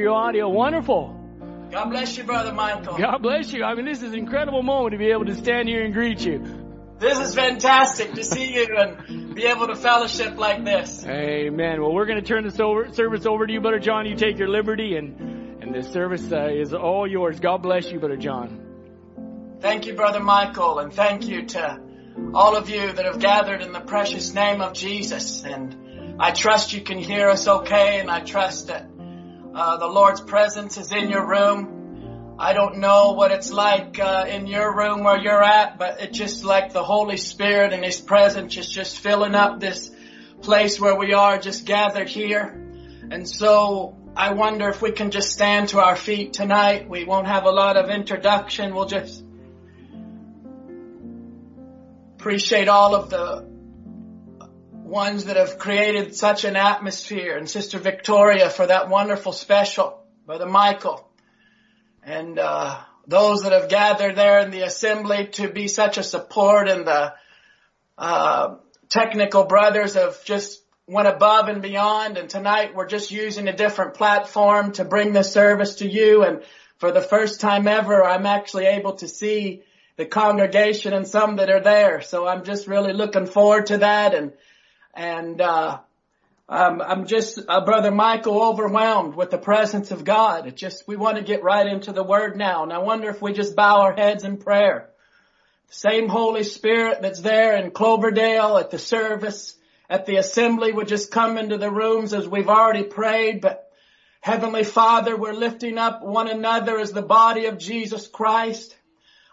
your audio. Wonderful. God bless you, Brother Michael. God bless you. I mean, this is an incredible moment to be able to stand here and greet you. This is fantastic to see you and be able to fellowship like this. Amen. Well, we're going to turn this over, service over to you, Brother John. You take your liberty, and and this service uh, is all yours. God bless you, Brother John. Thank you, Brother Michael, and thank you to all of you that have gathered in the precious name of Jesus. And I trust you can hear us okay, and I trust that uh, the Lord's presence is in your room. I don't know what it's like uh, in your room where you're at, but it's just like the Holy Spirit and His presence is just filling up this place where we are, just gathered here. And so I wonder if we can just stand to our feet tonight. We won't have a lot of introduction. We'll just appreciate all of the ones that have created such an atmosphere and Sister Victoria for that wonderful special, Brother Michael, and uh, those that have gathered there in the assembly to be such a support and the uh, technical brothers have just went above and beyond and tonight we're just using a different platform to bring this service to you and for the first time ever I'm actually able to see the congregation and some that are there. So I'm just really looking forward to that and, and, uh, um, I'm just, uh, brother Michael, overwhelmed with the presence of God. It just, we want to get right into the word now. And I wonder if we just bow our heads in prayer. The same Holy Spirit that's there in Cloverdale at the service, at the assembly would just come into the rooms as we've already prayed. But Heavenly Father, we're lifting up one another as the body of Jesus Christ.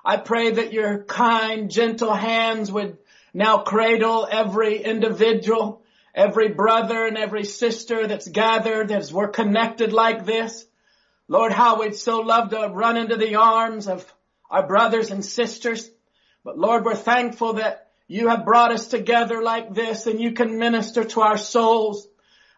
I pray that your kind, gentle hands would now cradle every individual, every brother and every sister that's gathered as we're connected like this. Lord, how we'd so love to run into the arms of our brothers and sisters. But Lord, we're thankful that you have brought us together like this and you can minister to our souls.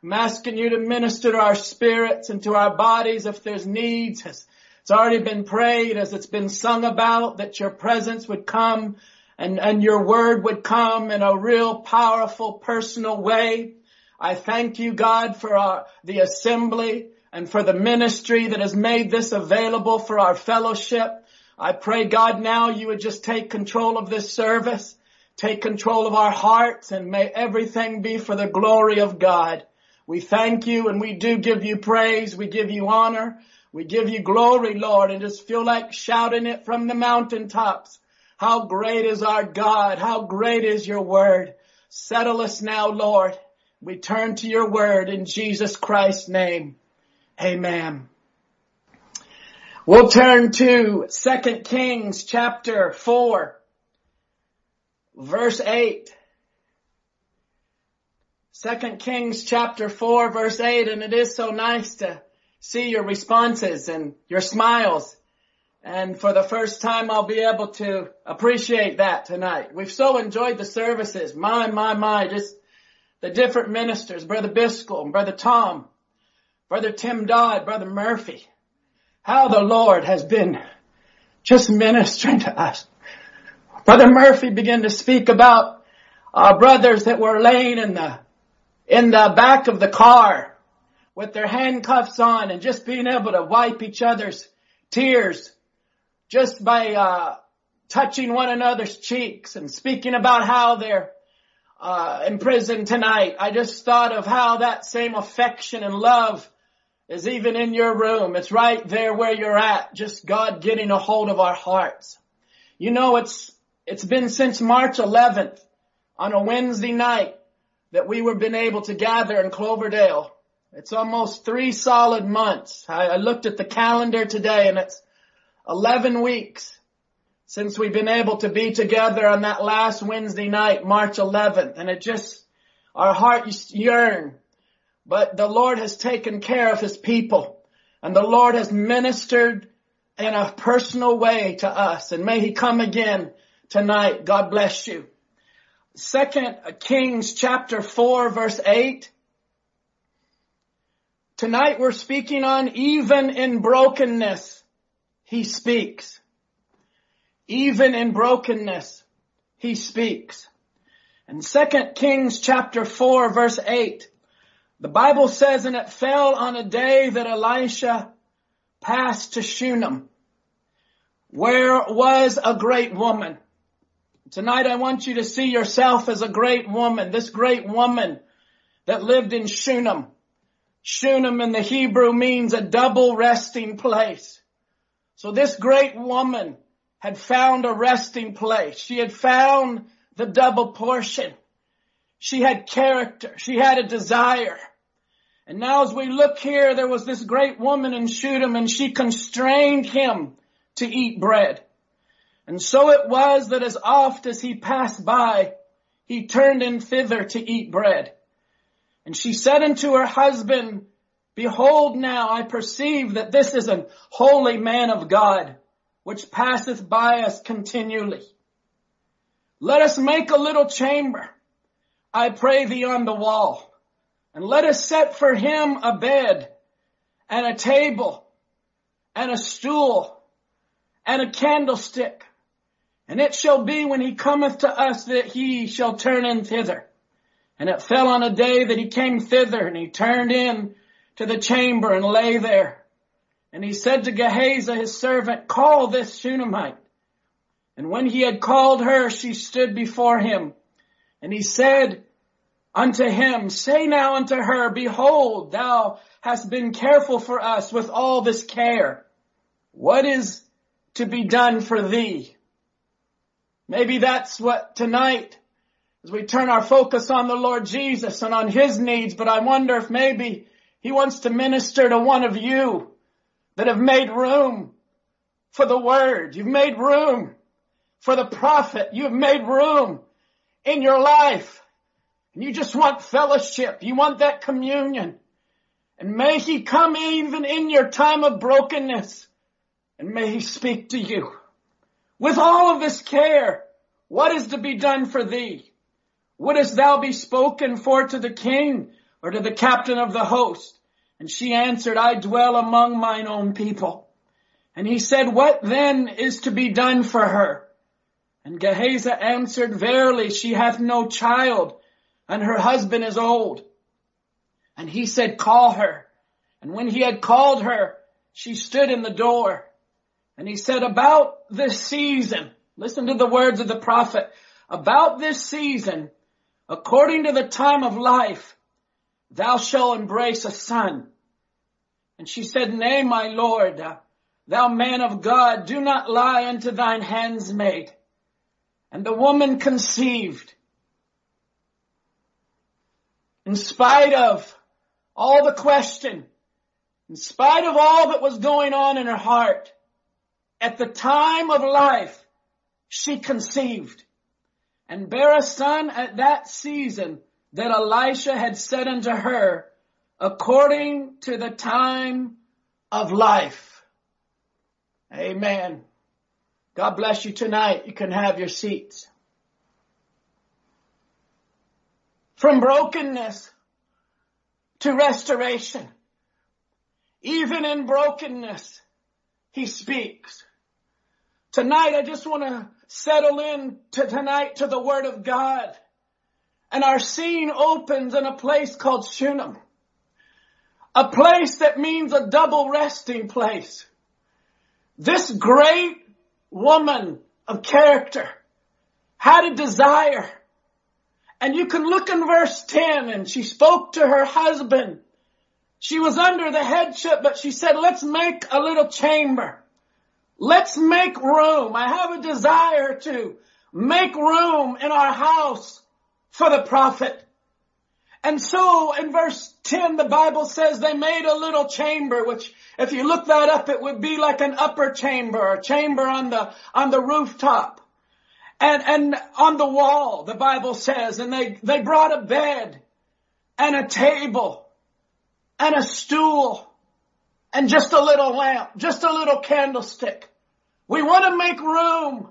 I'm asking you to minister to our spirits and to our bodies if there's needs, it's already been prayed as it's been sung about that your presence would come and, and your word would come in a real powerful personal way. I thank you God for our, the assembly and for the ministry that has made this available for our fellowship. I pray God now you would just take control of this service, take control of our hearts and may everything be for the glory of God. We thank you and we do give you praise. We give you honor. We give you glory, Lord, and just feel like shouting it from the mountaintops. How great is our God. How great is your word. Settle us now, Lord. We turn to your word in Jesus Christ's name. Amen. We'll turn to 2 Kings chapter 4, verse 8. 2 Kings chapter 4 verse 8 and it is so nice to see your responses and your smiles. And for the first time, I'll be able to appreciate that tonight. We've so enjoyed the services. My, my, my, just the different ministers, Brother Biscoe, Brother Tom, Brother Tim Dodd, Brother Murphy. How the Lord has been just ministering to us. Brother Murphy began to speak about our brothers that were laying in the, in the back of the car with their handcuffs on and just being able to wipe each other's tears just by uh, touching one another's cheeks and speaking about how they're uh, in prison tonight. I just thought of how that same affection and love is even in your room. It's right there where you're at. Just God getting a hold of our hearts. You know, it's, it's been since March 11th on a Wednesday night that we were been able to gather in Cloverdale it's almost three solid months. I, I looked at the calendar today and it's 11 weeks since we've been able to be together on that last Wednesday night, March 11th. And it just, our hearts yearn. But the Lord has taken care of his people and the Lord has ministered in a personal way to us and may he come again tonight. God bless you. Second Kings chapter 4 verse 8 Tonight we're speaking on even in brokenness, he speaks. Even in brokenness, he speaks. In 2 Kings chapter 4 verse 8, The Bible says, and it fell on a day that Elisha passed to Shunem, where was a great woman. Tonight I want you to see yourself as a great woman, this great woman that lived in Shunem. Shunem in the Hebrew means a double resting place. So this great woman had found a resting place. She had found the double portion. She had character. She had a desire. And now as we look here, there was this great woman in Shunem and she constrained him to eat bread. And so it was that as oft as he passed by, he turned in thither to eat bread. And she said unto her husband, Behold now I perceive that this is an holy man of God, which passeth by us continually. Let us make a little chamber, I pray thee on the wall and let us set for him a bed and a table and a stool and a candlestick. And it shall be when he cometh to us that he shall turn in thither. And it fell on a day that he came thither and he turned in to the chamber and lay there. And he said to Gehazi his servant, call this Shunammite. And when he had called her, she stood before him. And he said, unto him, say now unto her, behold, thou hast been careful for us with all this care. What is to be done for thee? Maybe that's what tonight, as we turn our focus on the Lord Jesus and on His needs, but I wonder if maybe He wants to minister to one of you that have made room for the Word. You've made room for the prophet. You've made room in your life and you just want fellowship. You want that communion. And may he come even in your time of brokenness. And may he speak to you. With all of this care, what is to be done for thee? Wouldst thou be spoken for to the king or to the captain of the host? And she answered, I dwell among mine own people. And he said, what then is to be done for her? And Gehazi answered, verily she hath no child and her husband is old. And he said, call her. And when he had called her, she stood in the door. And he said, about this season, listen to the words of the prophet, about this season, according to the time of life, thou shalt embrace a son. And she said, nay, my Lord, thou man of God, do not lie unto thine handsmaid. And the woman conceived in spite of all the question, in spite of all that was going on in her heart, at the time of life, she conceived and bare a son at that season that Elisha had said unto her, according to the time of life. Amen. God bless you tonight. You can have your seats. From brokenness to restoration. Even in brokenness, He speaks. Tonight, I just want to settle in to tonight to the Word of God. And our scene opens in a place called Shunem. A place that means a double resting place. This great woman of character had a desire and you can look in verse 10 and she spoke to her husband. She was under the headship, but she said, let's make a little chamber. Let's make room. I have a desire to make room in our house for the prophet. And so in verse 10, the Bible says they made a little chamber, which if you look that up, it would be like an upper chamber, a chamber on the, on the rooftop. And, and on the wall, the Bible says, and they, they brought a bed and a table and a stool and just a little lamp, just a little candlestick. We want to make room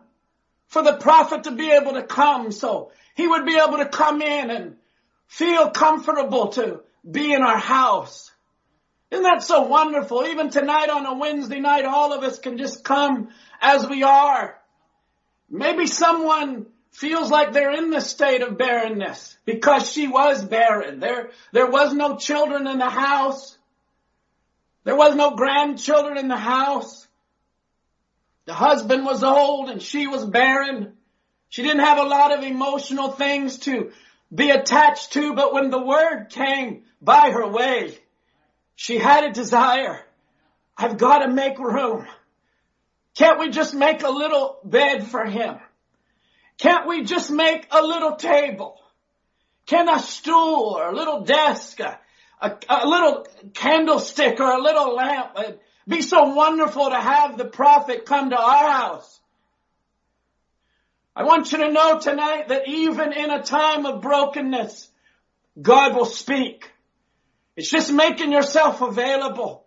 for the prophet to be able to come so he would be able to come in and feel comfortable to be in our house. Isn't that so wonderful? Even tonight on a Wednesday night, all of us can just come as we are Maybe someone feels like they're in the state of barrenness because she was barren. There, there was no children in the house. There was no grandchildren in the house. The husband was old and she was barren. She didn't have a lot of emotional things to be attached to, but when the word came by her way, she had a desire. I've got to make room. Can't we just make a little bed for him? Can't we just make a little table? Can a stool or a little desk, a, a, a little candlestick or a little lamp it'd be so wonderful to have the prophet come to our house? I want you to know tonight that even in a time of brokenness, God will speak. It's just making yourself available.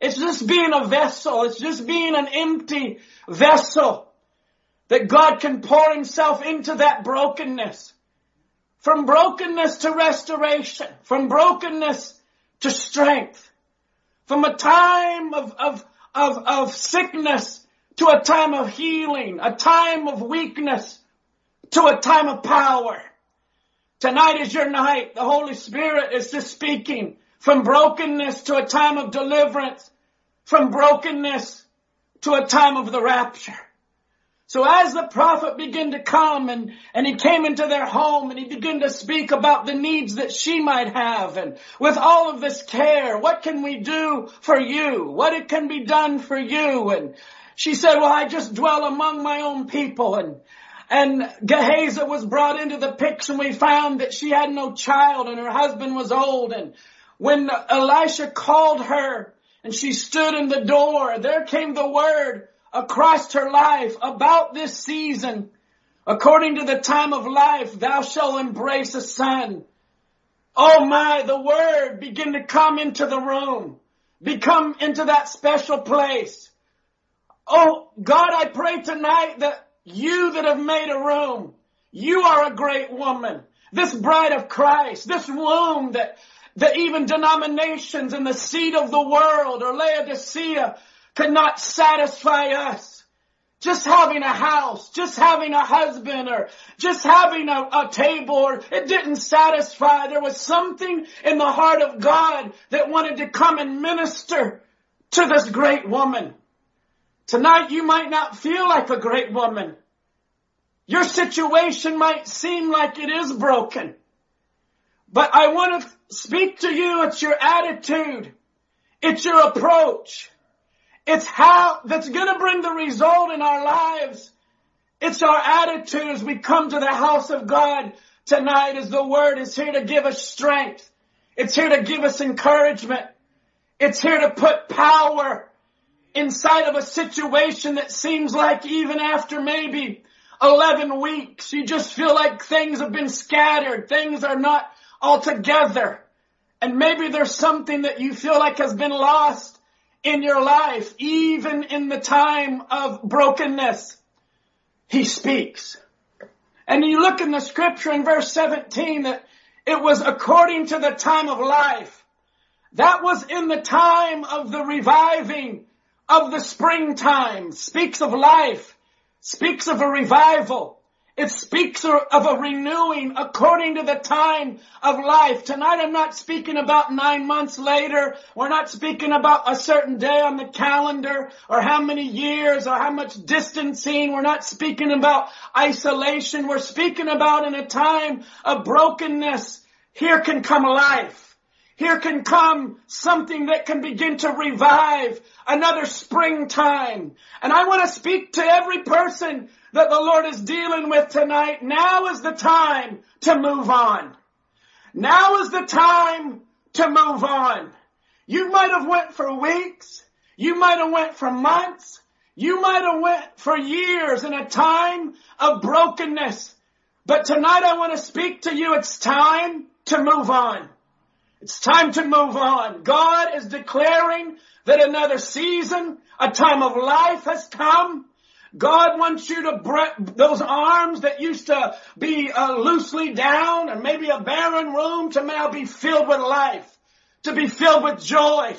It's just being a vessel. It's just being an empty vessel that God can pour himself into that brokenness. From brokenness to restoration. From brokenness to strength. From a time of, of, of, of sickness to a time of healing, a time of weakness, to a time of power. Tonight is your night. The Holy Spirit is just speaking from brokenness to a time of deliverance, from brokenness to a time of the rapture. So as the prophet began to come and, and he came into their home and he began to speak about the needs that she might have and with all of this care, what can we do for you? What it can be done for you? And she said, well, I just dwell among my own people and, and Gehazi was brought into the picture and we found that she had no child and her husband was old. And when Elisha called her and she stood in the door, there came the word across her life about this season. According to the time of life, thou shalt embrace a son. Oh my, the word begin to come into the room, become into that special place. Oh, God, I pray tonight that you that have made a room, you are a great woman. This bride of Christ, this womb that, that even denominations and the seed of the world or Laodicea could not satisfy us. Just having a house, just having a husband or just having a, a table, or, it didn't satisfy. There was something in the heart of God that wanted to come and minister to this great woman. Tonight you might not feel like a great woman. Your situation might seem like it is broken. But I want to speak to you. It's your attitude. It's your approach. It's how that's going to bring the result in our lives. It's our attitude as we come to the house of God tonight as the word is here to give us strength. It's here to give us encouragement. It's here to put power inside of a situation that seems like even after maybe 11 weeks, you just feel like things have been scattered. Things are not all together. And maybe there's something that you feel like has been lost in your life, even in the time of brokenness. He speaks. And you look in the scripture in verse 17 that it was according to the time of life. That was in the time of the reviving of the springtime, speaks of life, speaks of a revival. It speaks of a renewing according to the time of life. Tonight I'm not speaking about nine months later. We're not speaking about a certain day on the calendar or how many years or how much distancing. We're not speaking about isolation. We're speaking about in a time of brokenness. Here can come life. Here can come something that can begin to revive another springtime. And I want to speak to every person that the Lord is dealing with tonight. Now is the time to move on. Now is the time to move on. You might have went for weeks. You might have went for months. You might have went for years in a time of brokenness. But tonight I want to speak to you. It's time to move on. It's time to move on. God is declaring that another season, a time of life has come. God wants you to break those arms that used to be uh, loosely down and maybe a barren room to now be filled with life, to be filled with joy.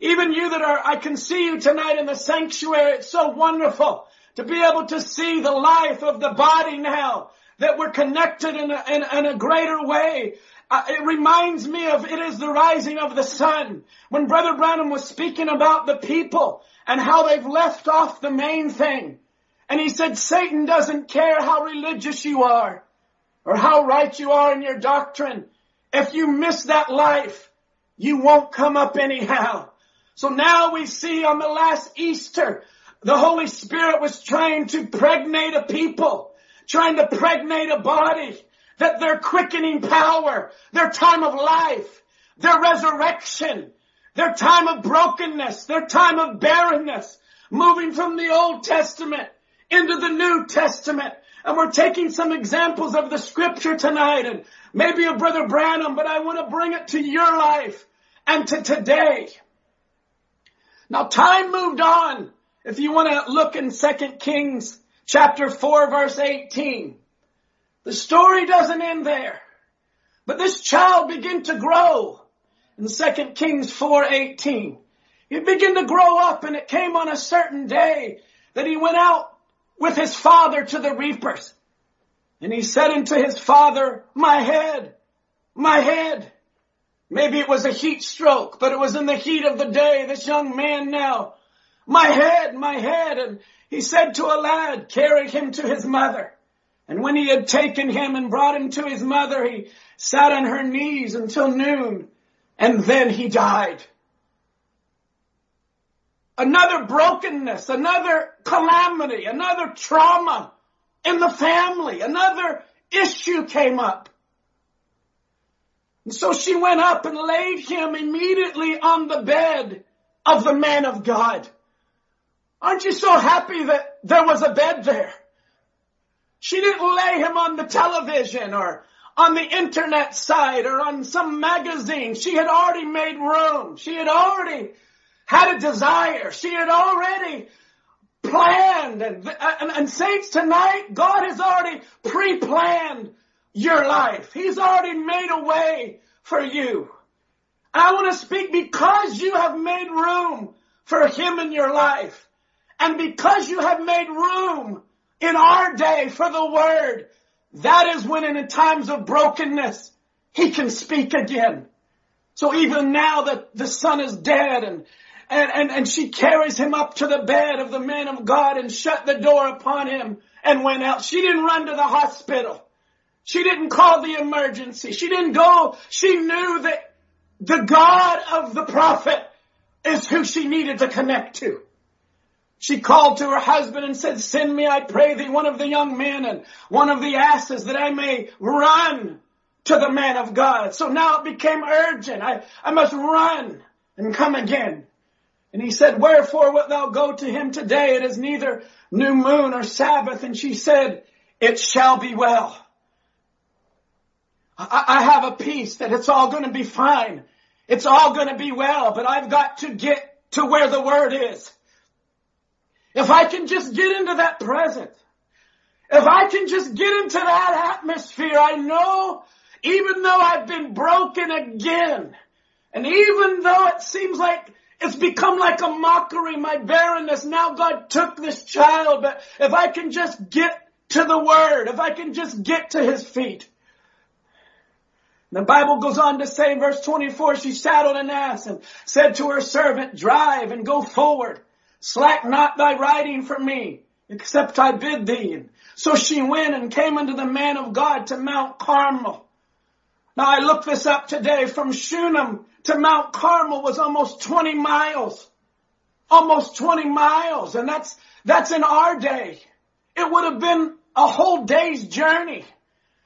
Even you that are, I can see you tonight in the sanctuary. It's so wonderful to be able to see the life of the body now, that we're connected in a, in, in a greater way. Uh, it reminds me of it is the rising of the sun. When Brother Branham was speaking about the people and how they've left off the main thing. And he said, Satan doesn't care how religious you are or how right you are in your doctrine. If you miss that life, you won't come up anyhow. So now we see on the last Easter, the Holy Spirit was trying to pregnate a people, trying to pregnate a body, that their quickening power, their time of life, their resurrection, their time of brokenness, their time of barrenness, moving from the Old Testament into the New Testament. And we're taking some examples of the scripture tonight and maybe of Brother Branham, but I want to bring it to your life and to today. Now time moved on. If you want to look in 2 Kings chapter 4 verse 18, the story doesn't end there. But this child began to grow in 2 Kings 4:18. He began to grow up and it came on a certain day that he went out with his father to the reapers. And he said unto his father, my head, my head. Maybe it was a heat stroke, but it was in the heat of the day. This young man now, my head, my head. And he said to a lad, carry him to his mother. And when he had taken him and brought him to his mother, he sat on her knees until noon, and then he died. Another brokenness, another calamity, another trauma in the family, another issue came up. And so she went up and laid him immediately on the bed of the man of God. Aren't you so happy that there was a bed there? She didn't lay him on the television or on the internet site or on some magazine. She had already made room. She had already had a desire. She had already planned and, and, and saints tonight, God has already pre-planned your life. He's already made a way for you. I want to speak because you have made room for Him in your life. And because you have made room in our day for the Word, that is when in times of brokenness, He can speak again. So even now that the son is dead and, and, and, and she carries him up to the bed of the man of God and shut the door upon him and went out. She didn't run to the hospital. She didn't call the emergency. She didn't go. She knew that the God of the prophet is who she needed to connect to. She called to her husband and said, send me, I pray thee, one of the young men and one of the asses that I may run to the man of God. So now it became urgent. I, I must run and come again. And he said, wherefore wilt thou go to him today? It is neither new moon or Sabbath. And she said, it shall be well. I, have a peace that it's all going to be fine. It's all going to be well, but I've got to get to where the word is. If I can just get into that present, if I can just get into that atmosphere, I know even though I've been broken again, and even though it seems like it's become like a mockery, my barrenness, now God took this child, but if I can just get to the word, if I can just get to his feet, the Bible goes on to say in verse 24, she saddled an ass and said to her servant, drive and go forward. Slack not thy writing from me, except I bid thee. So she went and came unto the man of God to Mount Carmel. Now I looked this up today from Shunem to Mount Carmel was almost 20 miles. Almost 20 miles. And that's, that's in our day. It would have been a whole day's journey.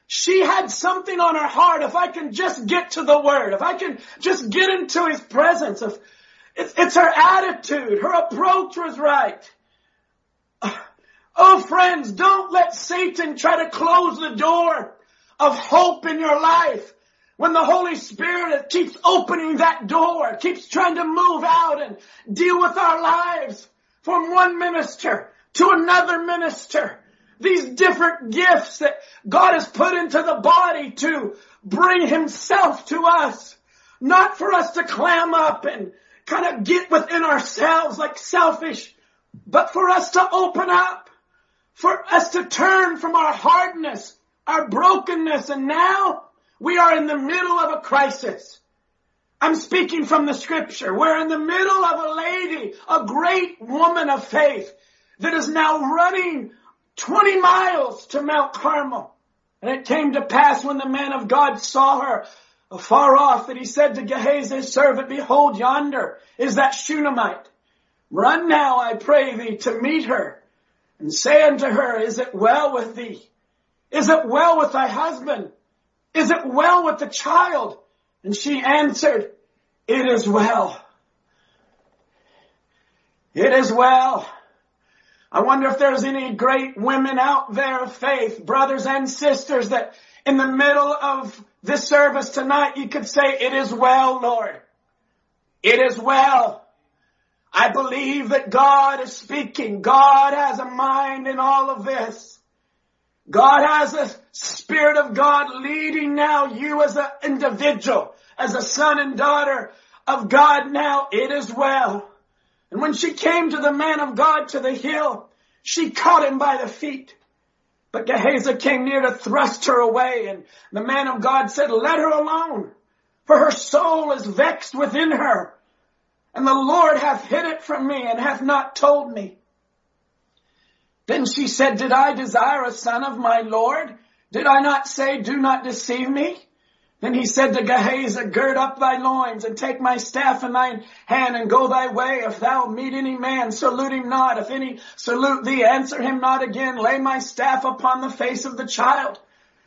She had something on her heart. If I can just get to the word, if I can just get into his presence, if it's, her attitude, her approach was right. Oh friends, don't let Satan try to close the door of hope in your life. When the Holy Spirit keeps opening that door, keeps trying to move out and deal with our lives from one minister to another minister these different gifts that God has put into the body to bring himself to us. Not for us to clam up and kind of get within ourselves like selfish, but for us to open up for us to turn from our hardness, our brokenness, and now we are in the middle of a crisis. I'm speaking from the scripture. We're in the middle of a lady, a great woman of faith that is now running 20 miles to Mount Carmel. And it came to pass when the man of God saw her afar off that he said to Gehazi his servant, behold yonder is that Shunammite. Run now, I pray thee, to meet her and say unto her, is it well with thee? Is it well with thy husband? Is it well with the child? And she answered, it is well. It is well. I wonder if there's any great women out there of faith, brothers and sisters that in the middle of this service tonight you could say, it is well, Lord. It is well. I believe that God is speaking. God has a mind in all of this. God has a spirit of God leading now you as an individual, as a son and daughter of God now. It is well. And when she came to the man of God to the hill, she caught him by the feet. But Gehazi came near to thrust her away, and the man of God said, let her alone, for her soul is vexed within her, and the Lord hath hid it from me and hath not told me. Then she said, did I desire a son of my Lord? Did I not say, do not deceive me? Then he said to Gehazi, gird up thy loins and take my staff in thine hand and go thy way. If thou meet any man, salute him not. If any salute thee, answer him not again. Lay my staff upon the face of the child.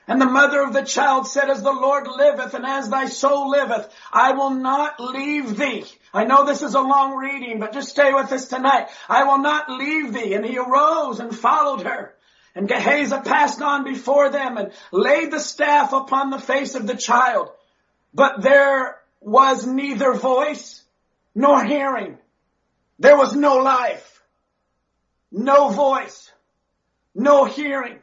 And the mother of the child said, as the Lord liveth and as thy soul liveth, I will not leave thee. I know this is a long reading, but just stay with us tonight. I will not leave thee. And he arose and followed her. And Gehazi passed on before them and laid the staff upon the face of the child. But there was neither voice nor hearing. There was no life, no voice, no hearing.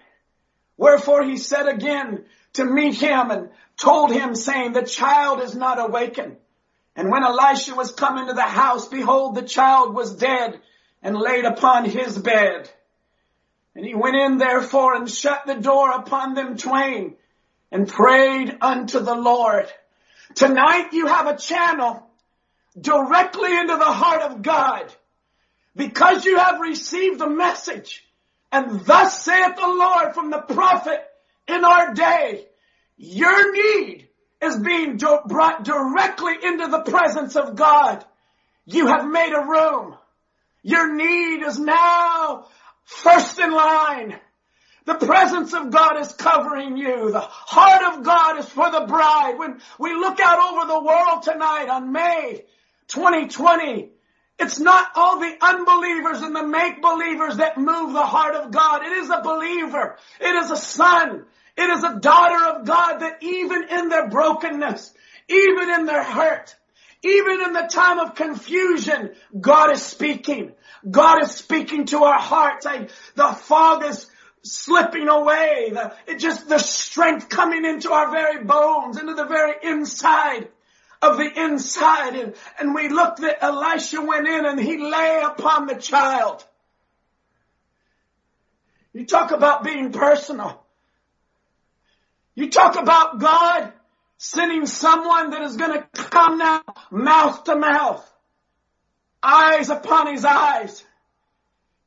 Wherefore he said again to meet him and told him saying, the child is not awakened. And when Elisha was come into the house, behold, the child was dead and laid upon his bed. And he went in therefore and shut the door upon them twain and prayed unto the Lord. Tonight you have a channel directly into the heart of God because you have received a message. And thus saith the Lord from the prophet in our day, your need is being brought directly into the presence of God. You have made a room. Your need is now First in line. The presence of God is covering you. The heart of God is for the bride. When we look out over the world tonight on May 2020, it's not all the unbelievers and the make believers that move the heart of God. It is a believer. It is a son. It is a daughter of God that even in their brokenness, even in their hurt, even in the time of confusion, God is speaking. God is speaking to our hearts. I, the fog is slipping away. The, it just, the strength coming into our very bones, into the very inside of the inside. And, and we looked that Elisha went in and he lay upon the child. You talk about being personal. You talk about God sending someone that is going to come now mouth to mouth eyes upon his eyes,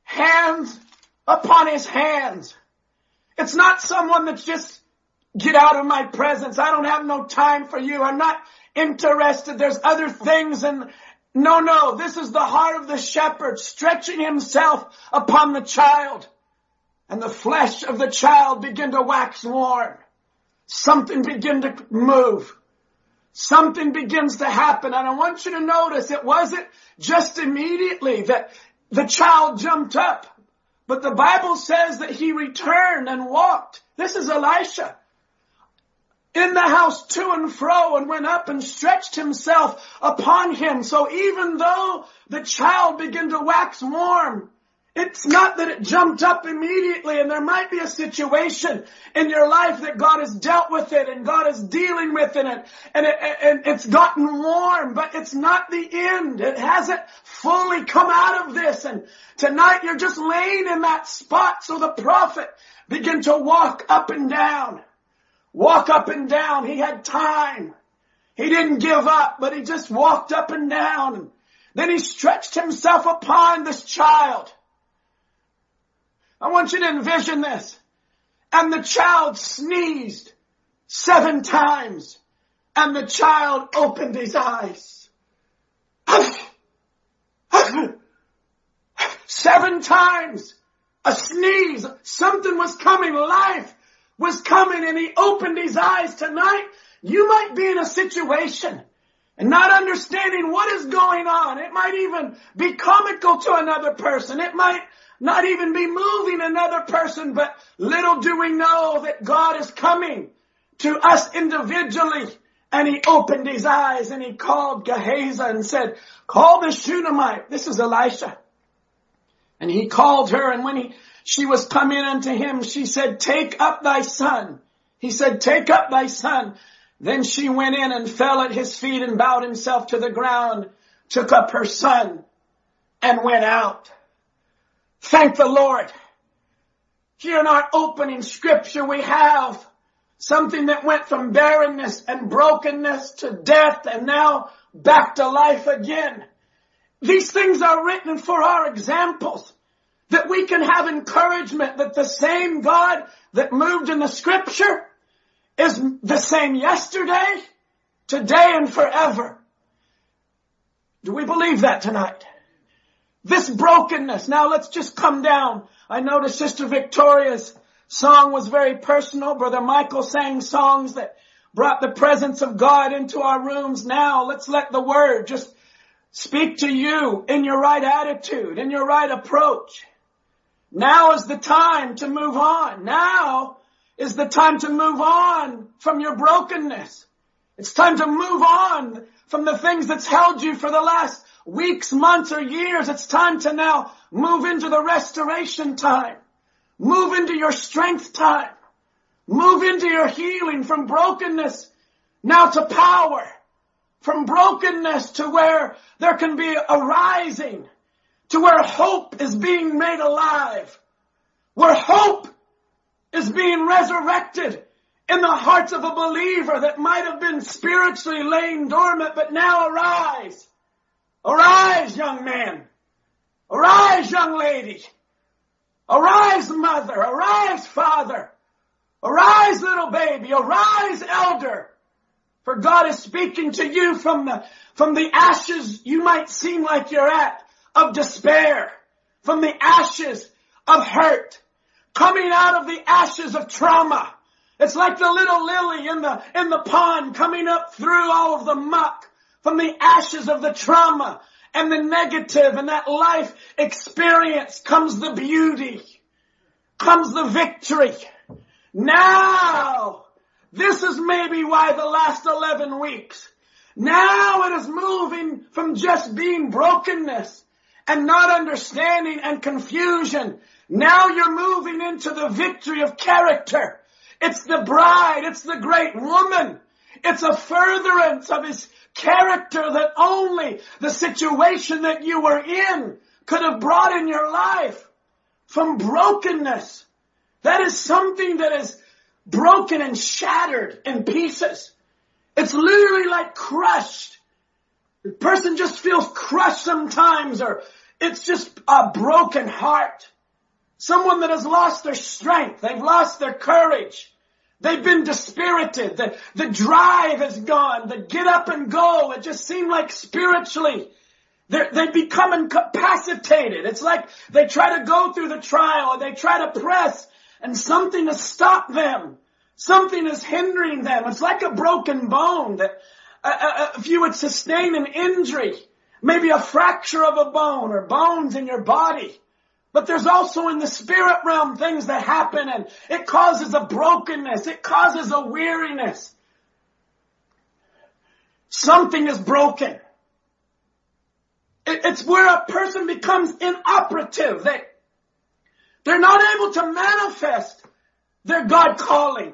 hands upon his hands. It's not someone that's just get out of my presence. I don't have no time for you. I'm not interested. There's other things and no, no, this is the heart of the shepherd stretching himself upon the child and the flesh of the child begin to wax warm. Something begin to move. Something begins to happen. And I want you to notice it wasn't just immediately that the child jumped up. But the Bible says that he returned and walked. This is Elisha. In the house to and fro and went up and stretched himself upon him. So even though the child began to wax warm, It's not that it jumped up immediately and there might be a situation in your life that God has dealt with it and God is dealing with it and, it, and it's gotten warm, but it's not the end. It hasn't fully come out of this and tonight you're just laying in that spot so the prophet began to walk up and down. Walk up and down. He had time. He didn't give up, but he just walked up and down. Then he stretched himself upon this child. I want you to envision this. And the child sneezed seven times and the child opened his eyes. seven times a sneeze, something was coming, life was coming and he opened his eyes tonight. You might be in a situation and not understanding what is going on. It might even be comical to another person. It might not even be moving another person, but little do we know that God is coming to us individually. And he opened his eyes and he called Gehazi and said, call the Shunammite. This is Elisha. And he called her and when he, she was coming unto him, she said, take up thy son. He said, take up thy son. Then she went in and fell at his feet and bowed himself to the ground, took up her son and went out. Thank the Lord. Here in our opening scripture we have something that went from barrenness and brokenness to death and now back to life again. These things are written for our examples that we can have encouragement that the same God that moved in the scripture is the same yesterday, today, and forever. Do we believe that tonight? This brokenness. Now let's just come down. I noticed Sister Victoria's song was very personal. Brother Michael sang songs that brought the presence of God into our rooms. Now let's let the word just speak to you in your right attitude, in your right approach. Now is the time to move on. Now is the time to move on from your brokenness. It's time to move on from the things that's held you for the last weeks, months, or years. It's time to now move into the restoration time. Move into your strength time. Move into your healing from brokenness now to power. From brokenness to where there can be a rising to where hope is being made alive, where hope is being resurrected in the hearts of a believer that might have been spiritually laying dormant, but now arise. Arise, young man. Arise, young lady. Arise, mother. Arise, father. Arise, little baby. Arise, elder. For God is speaking to you from the, from the ashes you might seem like you're at of despair, from the ashes of hurt, coming out of the ashes of trauma. It's like the little lily in the, in the pond coming up through all of the muck from the ashes of the trauma and the negative and that life experience comes the beauty, comes the victory. Now, this is maybe why the last 11 weeks, now it is moving from just being brokenness and not understanding and confusion. Now you're moving into the victory of character. It's the bride. It's the great woman. It's a furtherance of his character that only the situation that you were in could have brought in your life from brokenness. That is something that is broken and shattered in pieces. It's literally like crushed. The person just feels crushed sometimes or it's just a broken heart. Someone that has lost their strength. They've lost their courage. They've been dispirited. The, the drive is gone. The get up and go. It just seemed like spiritually they they become incapacitated. It's like they try to go through the trial and they try to press and something has stopped them. Something is hindering them. It's like a broken bone that uh, uh, if you would sustain an injury, maybe a fracture of a bone or bones in your body. But there's also in the spirit realm things that happen and it causes a brokenness. It causes a weariness. Something is broken. it's where a person becomes inoperative. They, They're not able to manifest their God calling.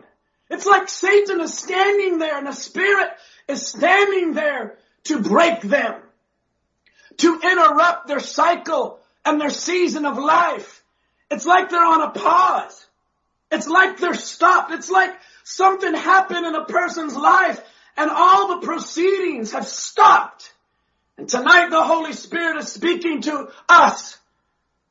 It's like Satan is standing there and a Spirit is standing there to break them, to interrupt their cycle and their season of life. It's like they're on a pause. It's like they're stopped. It's like something happened in a person's life and all the proceedings have stopped. And tonight the Holy Spirit is speaking to us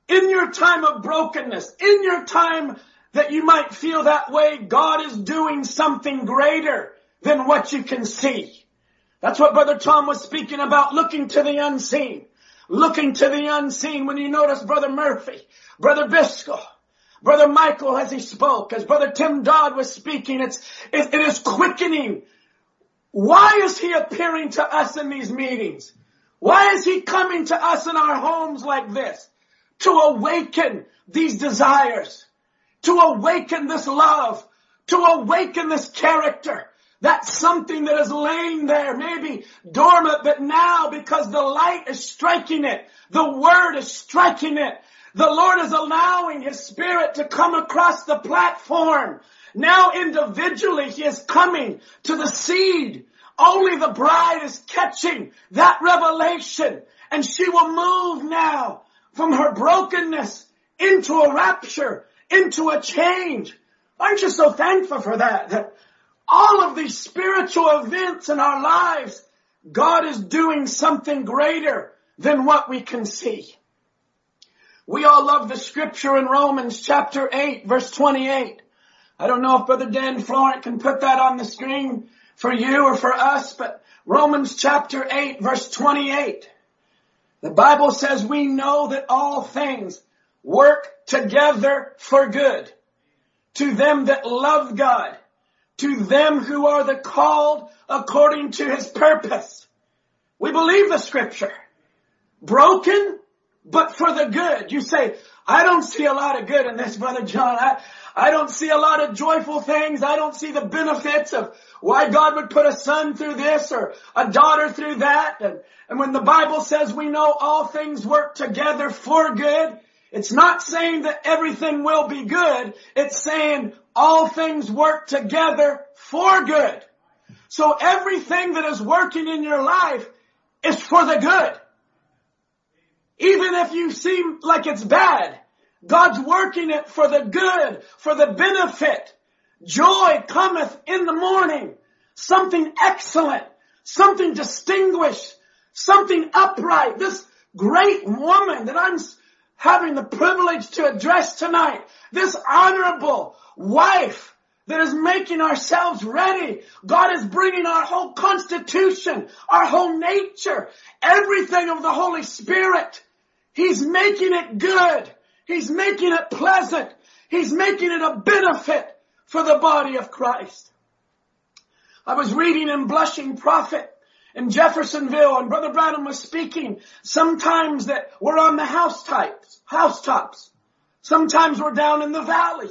in your time of brokenness, in your time that you might feel that way, God is doing something greater than what you can see. That's what Brother Tom was speaking about, looking to the unseen. Looking to the unseen when you notice Brother Murphy, Brother Biscoe, Brother Michael as he spoke, as Brother Tim Dodd was speaking, it's, it, it is quickening. Why is he appearing to us in these meetings? Why is he coming to us in our homes like this? To awaken these desires, to awaken this love, to awaken this character. That's something that is laying there, maybe dormant, but now because the light is striking it, the word is striking it, the Lord is allowing His Spirit to come across the platform. Now individually He is coming to the seed. Only the bride is catching that revelation and she will move now from her brokenness into a rapture, into a change. Aren't you so thankful for that? That all of these spiritual events in our lives, God is doing something greater than what we can see. We all love the scripture in Romans chapter 8 verse 28. I don't know if Brother Dan Florent can put that on the screen for you or for us, but Romans chapter 8 verse 28. The Bible says we know that all things work together for good to them that love God, to them who are the called according to his purpose. We believe the scripture. Broken, but for the good. You say, I don't see a lot of good in this, Brother John. I, I don't see a lot of joyful things. I don't see the benefits of why God would put a son through this or a daughter through that. And, and when the Bible says we know all things work together for good, it's not saying that everything will be good. It's saying all things work together for good. So everything that is working in your life is for the good. Even if you seem like it's bad, God's working it for the good, for the benefit. Joy cometh in the morning. Something excellent, something distinguished, something upright. This great woman that I'm having the privilege to address tonight, this honorable wife that is making ourselves ready. God is bringing our whole constitution, our whole nature, everything of the Holy Spirit. He's making it good. He's making it pleasant. He's making it a benefit for the body of Christ. I was reading in Blushing Prophet in Jeffersonville and Brother Branham was speaking sometimes that we're on the housetops, housetops. Sometimes we're down in the valley.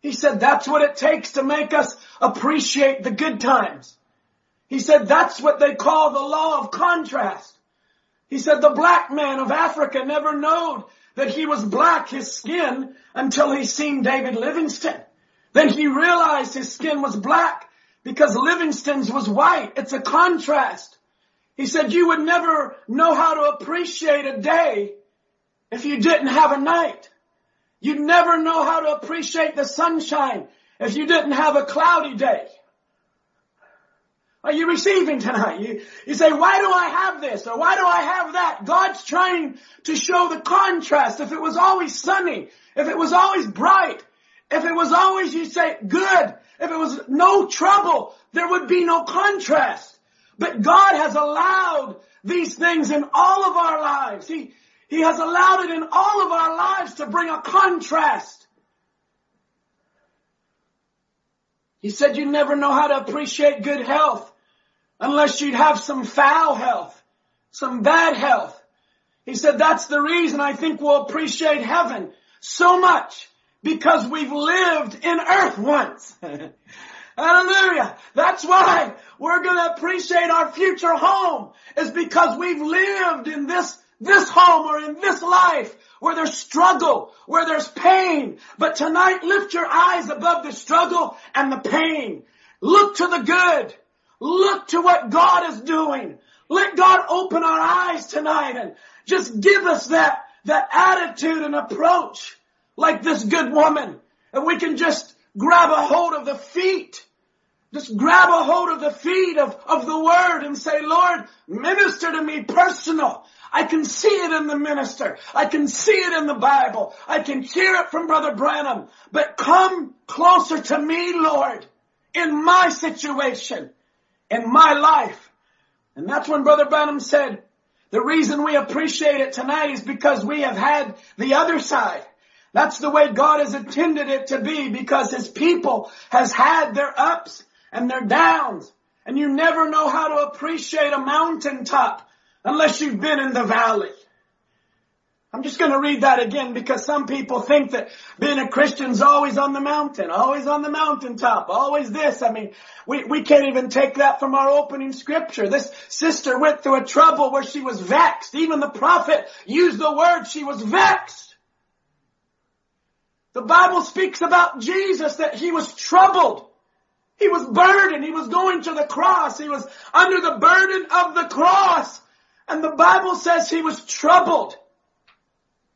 He said that's what it takes to make us appreciate the good times. He said that's what they call the law of contrast. He said the black man of Africa never knowed that he was black, his skin, until he seen David Livingstone. Then he realized his skin was black because Livingstone's was white. It's a contrast. He said you would never know how to appreciate a day if you didn't have a night. You'd never know how to appreciate the sunshine if you didn't have a cloudy day. Are you receiving tonight? You, you say, why do I have this? Or why do I have that? God's trying to show the contrast. If it was always sunny, if it was always bright, if it was always, you say, good, if it was no trouble, there would be no contrast. But God has allowed these things in all of our lives. He, He has allowed it in all of our lives to bring a contrast. He said you never know how to appreciate good health unless you'd have some foul health, some bad health. He said that's the reason I think we'll appreciate heaven so much because we've lived in earth once. Hallelujah. That's why we're going to appreciate our future home is because we've lived in this this home or in this life where there's struggle, where there's pain. But tonight lift your eyes above the struggle and the pain. Look to the good. Look to what God is doing. Let God open our eyes tonight and just give us that, that attitude and approach like this good woman. And we can just grab a hold of the feet. Just grab a hold of the feet of, of the word and say, Lord, minister to me personal. I can see it in the minister. I can see it in the Bible. I can hear it from Brother Branham. But come closer to me, Lord, in my situation, in my life. And that's when Brother Branham said, the reason we appreciate it tonight is because we have had the other side. That's the way God has intended it to be because His people has had their ups and their downs. And you never know how to appreciate a mountaintop unless you've been in the valley. I'm just going to read that again because some people think that being a Christian's always on the mountain, always on the mountaintop, always this. I mean, we, we can't even take that from our opening scripture. This sister went through a trouble where she was vexed. Even the prophet used the word she was vexed. The Bible speaks about Jesus that he was troubled. He was burdened. He was going to the cross. He was under the burden of the cross. And the Bible says he was troubled.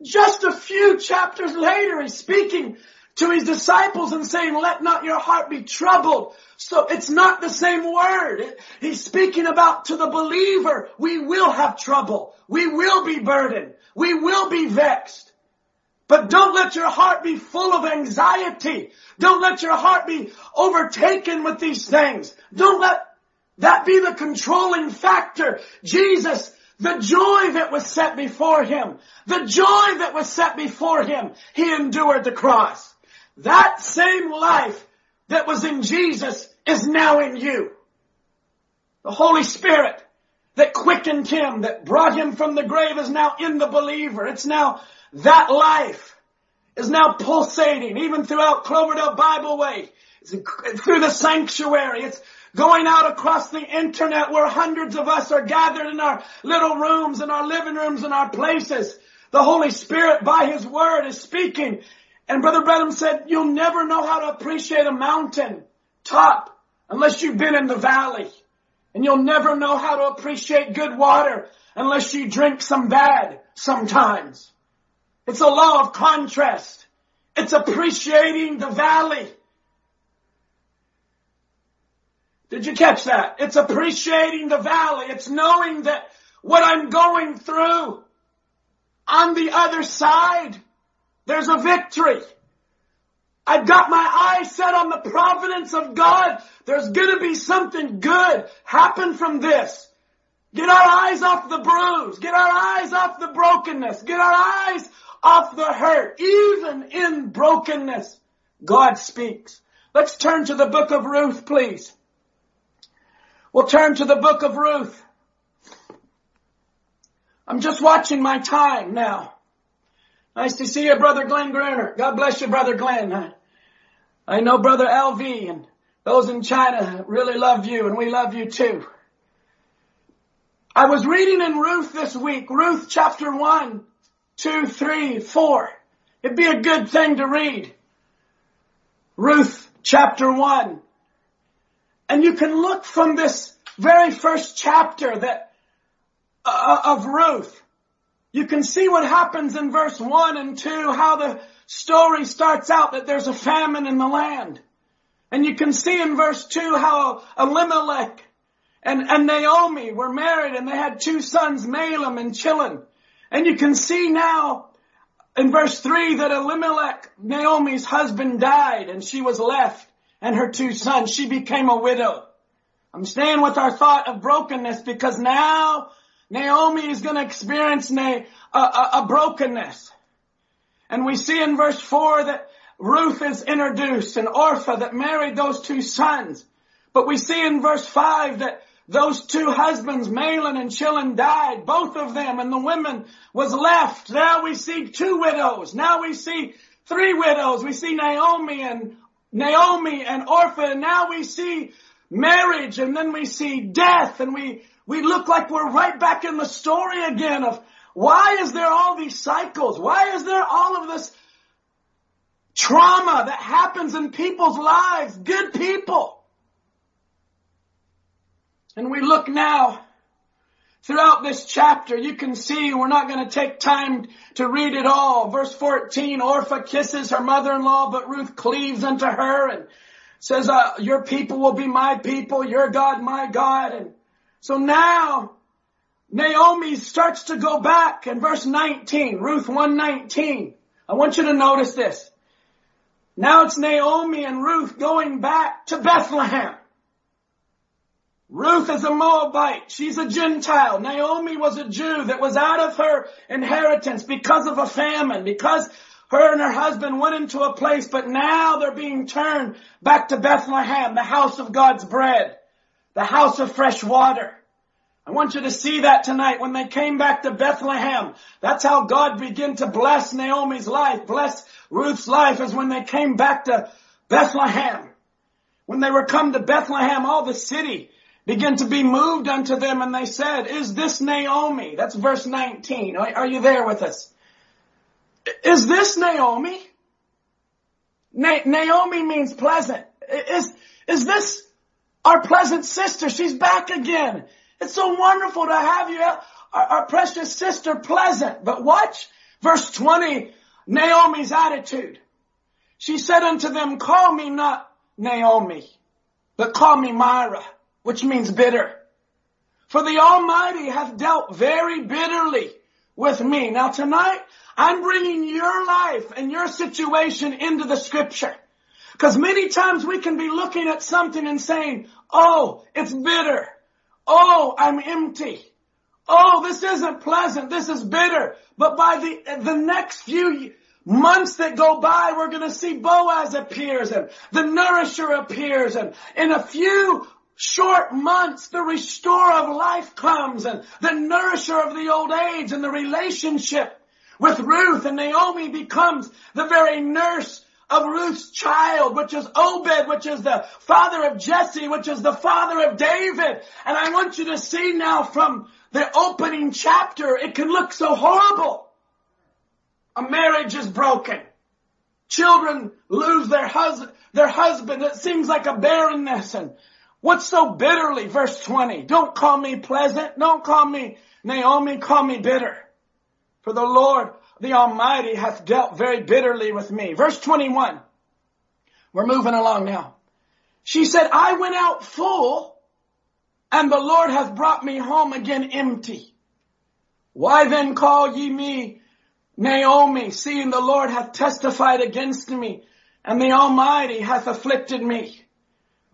Just a few chapters later, he's speaking to his disciples and saying, let not your heart be troubled. So it's not the same word. He's speaking about to the believer, we will have trouble. We will be burdened. We will be vexed. But don't let your heart be full of anxiety. Don't let your heart be overtaken with these things. Don't let that be the controlling factor. Jesus the joy that was set before him, the joy that was set before him, he endured the cross. That same life that was in Jesus is now in you. The Holy Spirit that quickened him, that brought him from the grave is now in the believer. It's now that life is now pulsating even throughout Cloverdale Bible Way, through the sanctuary. It's going out across the internet where hundreds of us are gathered in our little rooms, in our living rooms, in our places. The Holy Spirit by His Word is speaking. And Brother Branham said, you'll never know how to appreciate a mountain top unless you've been in the valley. And you'll never know how to appreciate good water unless you drink some bad sometimes. It's a law of contrast. It's appreciating the valley. Did you catch that? It's appreciating the valley. It's knowing that what I'm going through on the other side, there's a victory. I've got my eyes set on the providence of God. There's gonna be something good happen from this. Get our eyes off the bruise. Get our eyes off the brokenness. Get our eyes off the hurt. Even in brokenness, God speaks. Let's turn to the book of Ruth, please. We'll turn to the book of Ruth. I'm just watching my time now. Nice to see you, Brother Glenn Gruner. God bless you, Brother Glenn. I know Brother LV and those in China really love you and we love you too. I was reading in Ruth this week, Ruth chapter 1, 2, 3, 4. It'd be a good thing to read. Ruth chapter 1, and you can look from this very first chapter that, uh, of Ruth. You can see what happens in verse 1 and 2, how the story starts out that there's a famine in the land. And you can see in verse 2 how Elimelech and, and Naomi were married and they had two sons, Mahlon and Chilion. And you can see now in verse 3 that Elimelech, Naomi's husband died and she was left and her two sons. She became a widow. I'm staying with our thought of brokenness because now Naomi is going to experience a, a, a brokenness. And we see in verse 4 that Ruth is introduced and Orpah that married those two sons. But we see in verse 5 that those two husbands, Mahlon and Chilion, died, both of them, and the women was left. Now we see two widows. Now we see three widows. We see Naomi and Naomi and Orpah, and now we see marriage, and then we see death, and we, we look like we're right back in the story again of Why is there all these cycles? Why is there all of this trauma that happens in people's lives? Good people. And we look now throughout this chapter, you can see we're not going to take time to read it all. Verse 14, Orpah kisses her mother-in-law, but Ruth cleaves unto her and says, uh, your people will be my people, your God, my God. And so now Naomi starts to go back in verse 19, Ruth 119. I want you to notice this. Now it's Naomi and Ruth going back to Bethlehem. Ruth is a Moabite. She's a Gentile. Naomi was a Jew that was out of her inheritance because of a famine, because her and her husband went into a place, but now they're being turned back to Bethlehem, the house of God's bread, the house of fresh water. I want you to see that tonight when they came back to Bethlehem. That's how God began to bless Naomi's life, bless Ruth's life is when they came back to Bethlehem. When they were come to Bethlehem, all the city began to be moved unto them and they said, is this Naomi? That's verse 19. Are, you there with us? Is this Naomi? Na- Naomi means pleasant. Is, is this our pleasant sister? She's back again. It's so wonderful to have you, our, our precious sister, pleasant. But watch verse 20, Naomi's attitude. She said unto them, call me not Naomi, but call me Mara, which means bitter. For the Almighty hath dealt very bitterly with me. Now tonight, I'm bringing your life and your situation into the scripture. Because many times we can be looking at something and saying, oh, it's bitter. Oh, I'm empty. Oh, this isn't pleasant. This is bitter. But by the, the next few months that go by, we're going to see Boaz appears and the nourisher appears and in a few short months, the restorer of life comes and the nourisher of the old age and the relationship with Ruth and Naomi becomes the very nurse of Ruth's child, which is Obed, which is the father of Jesse, which is the father of David. And I want you to see now from the opening chapter, it can look so horrible. A marriage is broken. Children lose their husband, their husband. It seems like a barrenness. And what's so bitterly, verse 20, don't call me pleasant. Don't call me Naomi. Call me bitter. For the Lord the Almighty hath dealt very bitterly with me. Verse 21. We're moving along now. She said, I went out full and the Lord hath brought me home again empty. Why then call ye me Naomi, seeing the Lord hath testified against me and the Almighty hath afflicted me?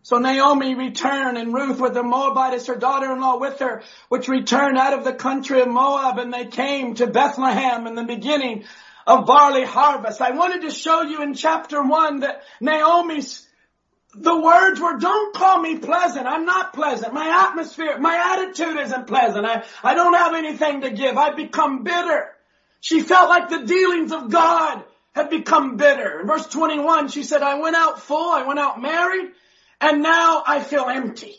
So Naomi returned and Ruth with the Moabitess, her daughter-in-law with her, which returned out of the country of Moab and they came to Bethlehem in the beginning of barley harvest. I wanted to show you in chapter one that Naomi's the words were, don't call me pleasant. I'm not pleasant. My atmosphere, my attitude isn't pleasant. I, I don't have anything to give. I've become bitter. She felt like the dealings of God had become bitter. In verse 21, she said, I went out full. I went out married. And now I feel empty.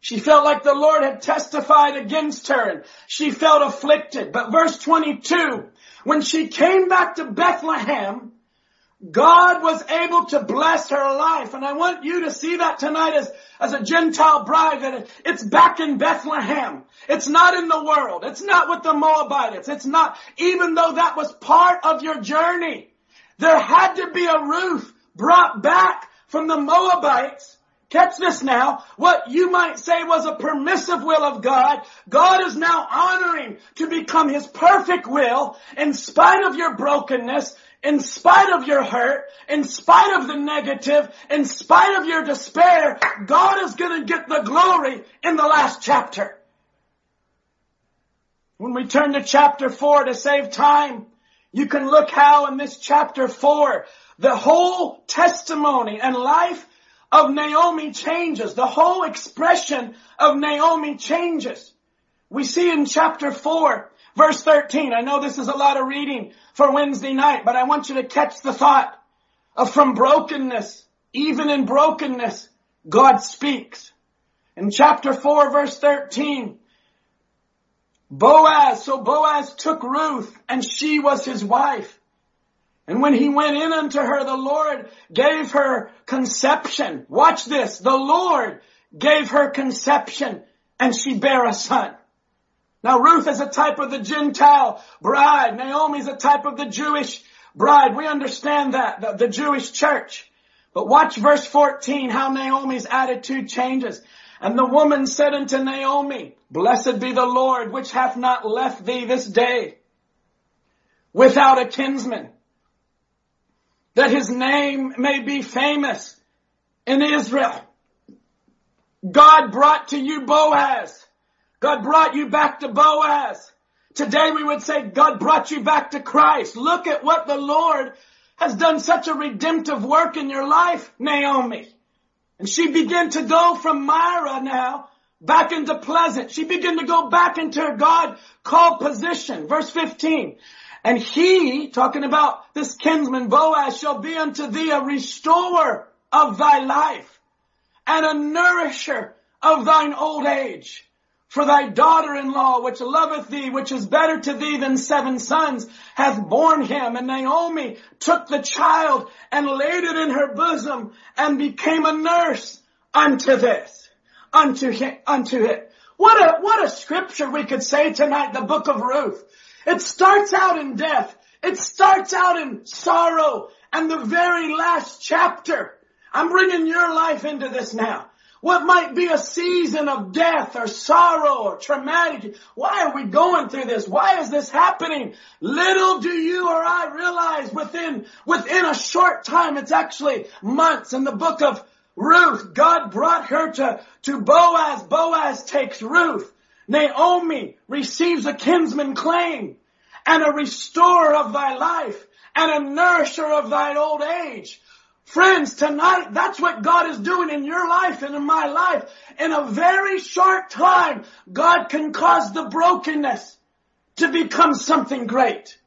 She felt like the Lord had testified against her and she felt afflicted. But verse 22, when she came back to Bethlehem, God was able to bless her life. And I want you to see that tonight as, as a Gentile bride that it's back in Bethlehem. It's not in the world. It's not with the Moabites. It's not, even though that was part of your journey. There had to be a Ruth brought back from the Moabites. Catch this now. What you might say was a permissive will of God, God is now honoring to become His perfect will in spite of your brokenness, in spite of your hurt, in spite of the negative, in spite of your despair, God is going to get the glory in the last chapter. When we turn to chapter four to save time, you can look how in this chapter four, the whole testimony and life of Naomi changes. The whole expression of Naomi changes. We see in chapter 4, verse 13. I know this is a lot of reading for Wednesday night, but I want you to catch the thought of from brokenness, even in brokenness, God speaks. In chapter 4, verse 13, Boaz, so Boaz took Ruth and she was his wife. And when he went in unto her, the Lord gave her conception. Watch this. The Lord gave her conception and she bare a son. Now Ruth is a type of the Gentile bride. Naomi is a type of the Jewish bride. We understand that, the, the Jewish church. But watch verse 14, how Naomi's attitude changes. And the woman said unto Naomi, Blessed be the Lord, which hath not left thee this day without a kinsman, that his name may be famous in Israel. God brought to you Boaz. God brought you back to Boaz. Today we would say God brought you back to Christ. Look at what the Lord has done such a redemptive work in your life, Naomi. And she began to go from Mara now back into Pleasant. She began to go back into her God called position. Verse 15. And he, talking about this kinsman Boaz, shall be unto thee a restorer of thy life and a nourisher of thine old age. For thy daughter-in-law, which loveth thee, which is better to thee than seven sons, hath borne him. And Naomi took the child and laid it in her bosom and became a nurse unto this, unto him, unto it. What a, what a scripture we could say tonight, the book of Ruth. It starts out in death. It starts out in sorrow and the very last chapter. I'm bringing your life into this now. What might be a season of death or sorrow or traumatic. Why are we going through this? Why is this happening? Little do you or I realize within, within a short time, it's actually months in the book of Ruth. God brought her to, to Boaz. Boaz takes Ruth. Naomi receives a kinsman claim and a restorer of thy life and a nourisher of thine old age. Friends, tonight, that's what God is doing in your life and in my life. In a very short time, God can cause the brokenness to become something great.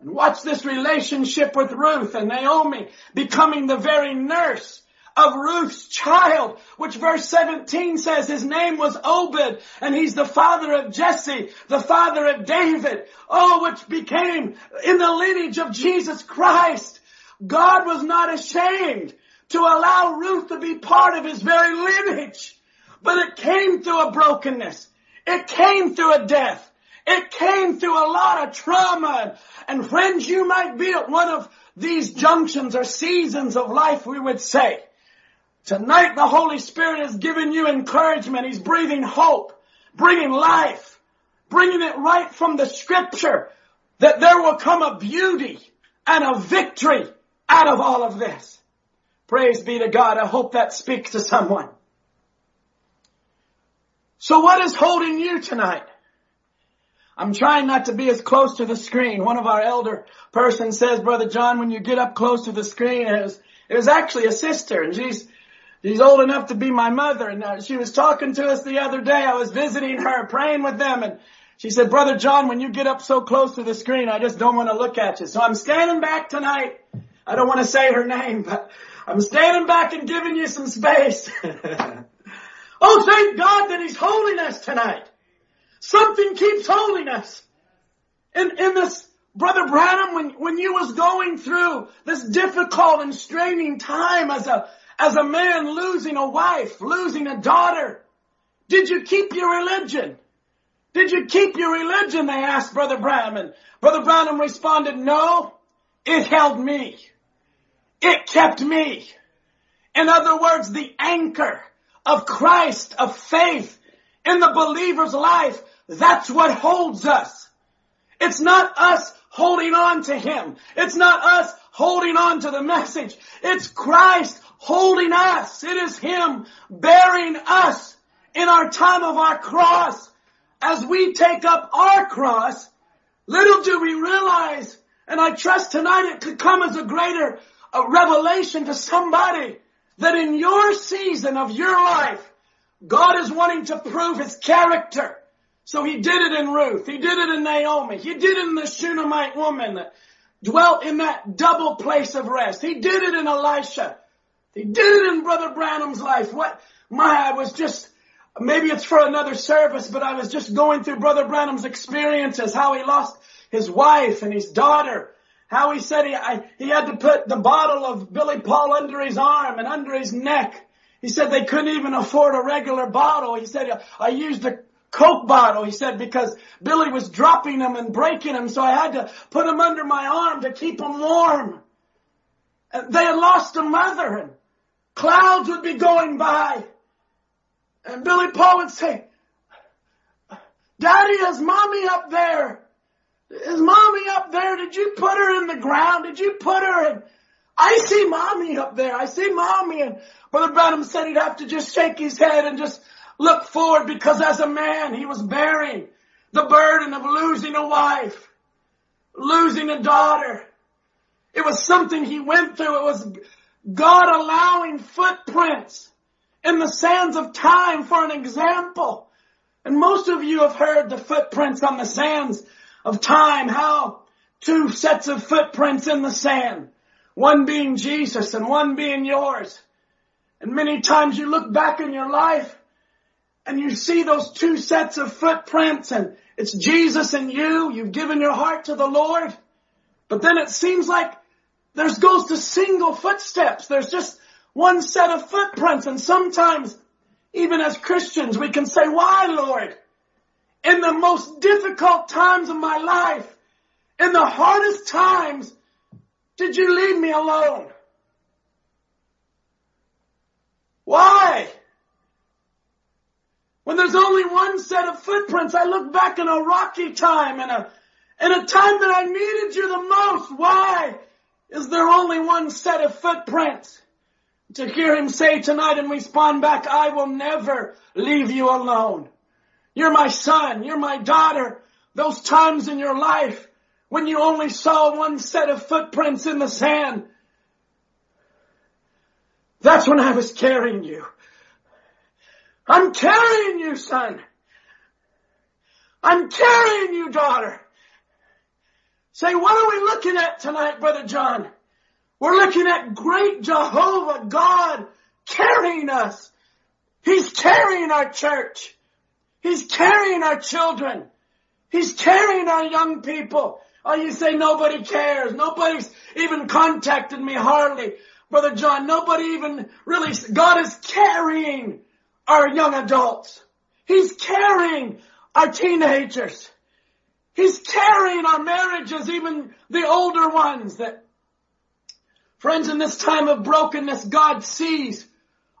And watch this relationship with Ruth and Naomi becoming the very nurse of Ruth's child, which verse 17 says his name was Obed and he's the father of Jesse, the father of David. Oh, which became in the lineage of Jesus Christ. God was not ashamed to allow Ruth to be part of his very lineage. But it came through a brokenness. It came through a death. It came through a lot of trauma. And friends, you might be at one of these junctions or seasons of life, we would say. Tonight the Holy Spirit is giving you encouragement. He's breathing hope, bringing life, bringing it right from the scripture that there will come a beauty and a victory out of all of this. Praise be to God. I hope that speaks to someone. So what is holding you tonight? I'm trying not to be as close to the screen. One of our elder person says, Brother John, when you get up close to the screen, it was, it was actually a sister and she's, she's old enough to be my mother and uh, she was talking to us the other day. I was visiting her, praying with them and she said, Brother John, when you get up so close to the screen, I just don't want to look at you. So I'm standing back tonight I don't want to say her name, but I'm standing back and giving you some space. oh, thank God that He's holding us tonight. Something keeps holding us. In, in this, Brother Branham, when, when you was going through this difficult and straining time as a, as a man losing a wife, losing a daughter, did you keep your religion? Did you keep your religion? They asked Brother Branham. Brother Branham responded, no, it held me. It kept me. In other words, the anchor of Christ, of faith in the believer's life, that's what holds us. It's not us holding on to Him. It's not us holding on to the message. It's Christ holding us. It is Him bearing us in our time of our cross. As we take up our cross, little do we realize, and I trust tonight it could come as a greater a revelation to somebody that in your season of your life, God is wanting to prove His character. So He did it in Ruth. He did it in Naomi. He did it in the Shunammite woman that dwelt in that double place of rest. He did it in Elisha. He did it in Brother Branham's life. What, my, I was just maybe it's for another service, but I was just going through Brother Branham's experiences, how he lost his wife and his daughter, how he said he, I, he had to put the bottle of Billy Paul under his arm and under his neck. He said they couldn't even afford a regular bottle. He said, I used a Coke bottle, he said, because Billy was dropping them and breaking them, so I had to put them under my arm to keep them warm. They had lost a mother clouds would be going by. And Billy Paul would say, Daddy, is mommy up there? Is mommy up there? Did you put her in the ground? Did you put her in? I see mommy up there. I see mommy. And Brother Branham said he'd have to just shake his head and just look forward because as a man, he was bearing the burden of losing a wife, losing a daughter. It was something he went through. It was God allowing footprints in the sands of time for an example. And most of you have heard the footprints on the sands of time, how two sets of footprints in the sand, one being Jesus and one being yours. And many times you look back in your life and you see those two sets of footprints and it's Jesus and you, you've given your heart to the Lord. But then it seems like there's goes to single footsteps. There's just one set of footprints and sometimes even as Christians we can say, why Lord? in the most difficult times of my life, in the hardest times, did you leave me alone? Why? When there's only one set of footprints, I look back in a rocky time and a, in a time that I needed you the most. Why is there only one set of footprints? To hear him say tonight and respond back, I will never leave you alone. You're my son. You're my daughter. Those times in your life when you only saw one set of footprints in the sand. That's when I was carrying you. I'm carrying you, son. I'm carrying you, daughter. Say, what are we looking at tonight, Brother John? We're looking at great Jehovah God carrying us. He's carrying our church. He's carrying our children. He's carrying our young people. Oh, you say nobody cares. Nobody's even contacted me hardly. Brother John, nobody even really, God is carrying our young adults. He's carrying our teenagers. He's carrying our marriages, even the older ones that, friends, in this time of brokenness, God sees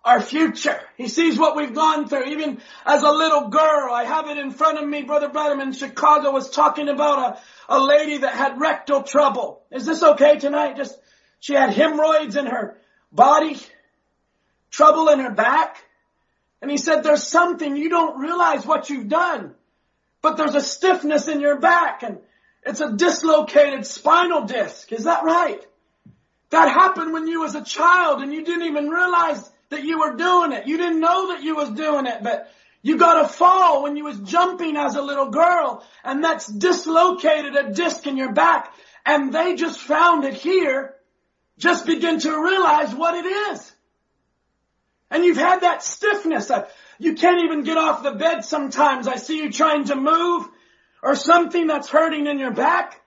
our future. He sees what we've gone through. Even as a little girl, I have it in front of me. Brother Branham in Chicago was talking about a, a lady that had rectal trouble. Is this okay tonight? Just, she had hemorrhoids in her body, trouble in her back. And he said, there's something you don't realize what you've done, but there's a stiffness in your back and it's a dislocated spinal disc. Is that right? That happened when you was a child and you didn't even realize that you were doing it. You didn't know that you was doing it, but you got a fall when you was jumping as a little girl and that's dislocated a disc in your back and they just found it here. Just begin to realize what it is. And you've had that stiffness. You can't even get off the bed sometimes. I see you trying to move or something that's hurting in your back.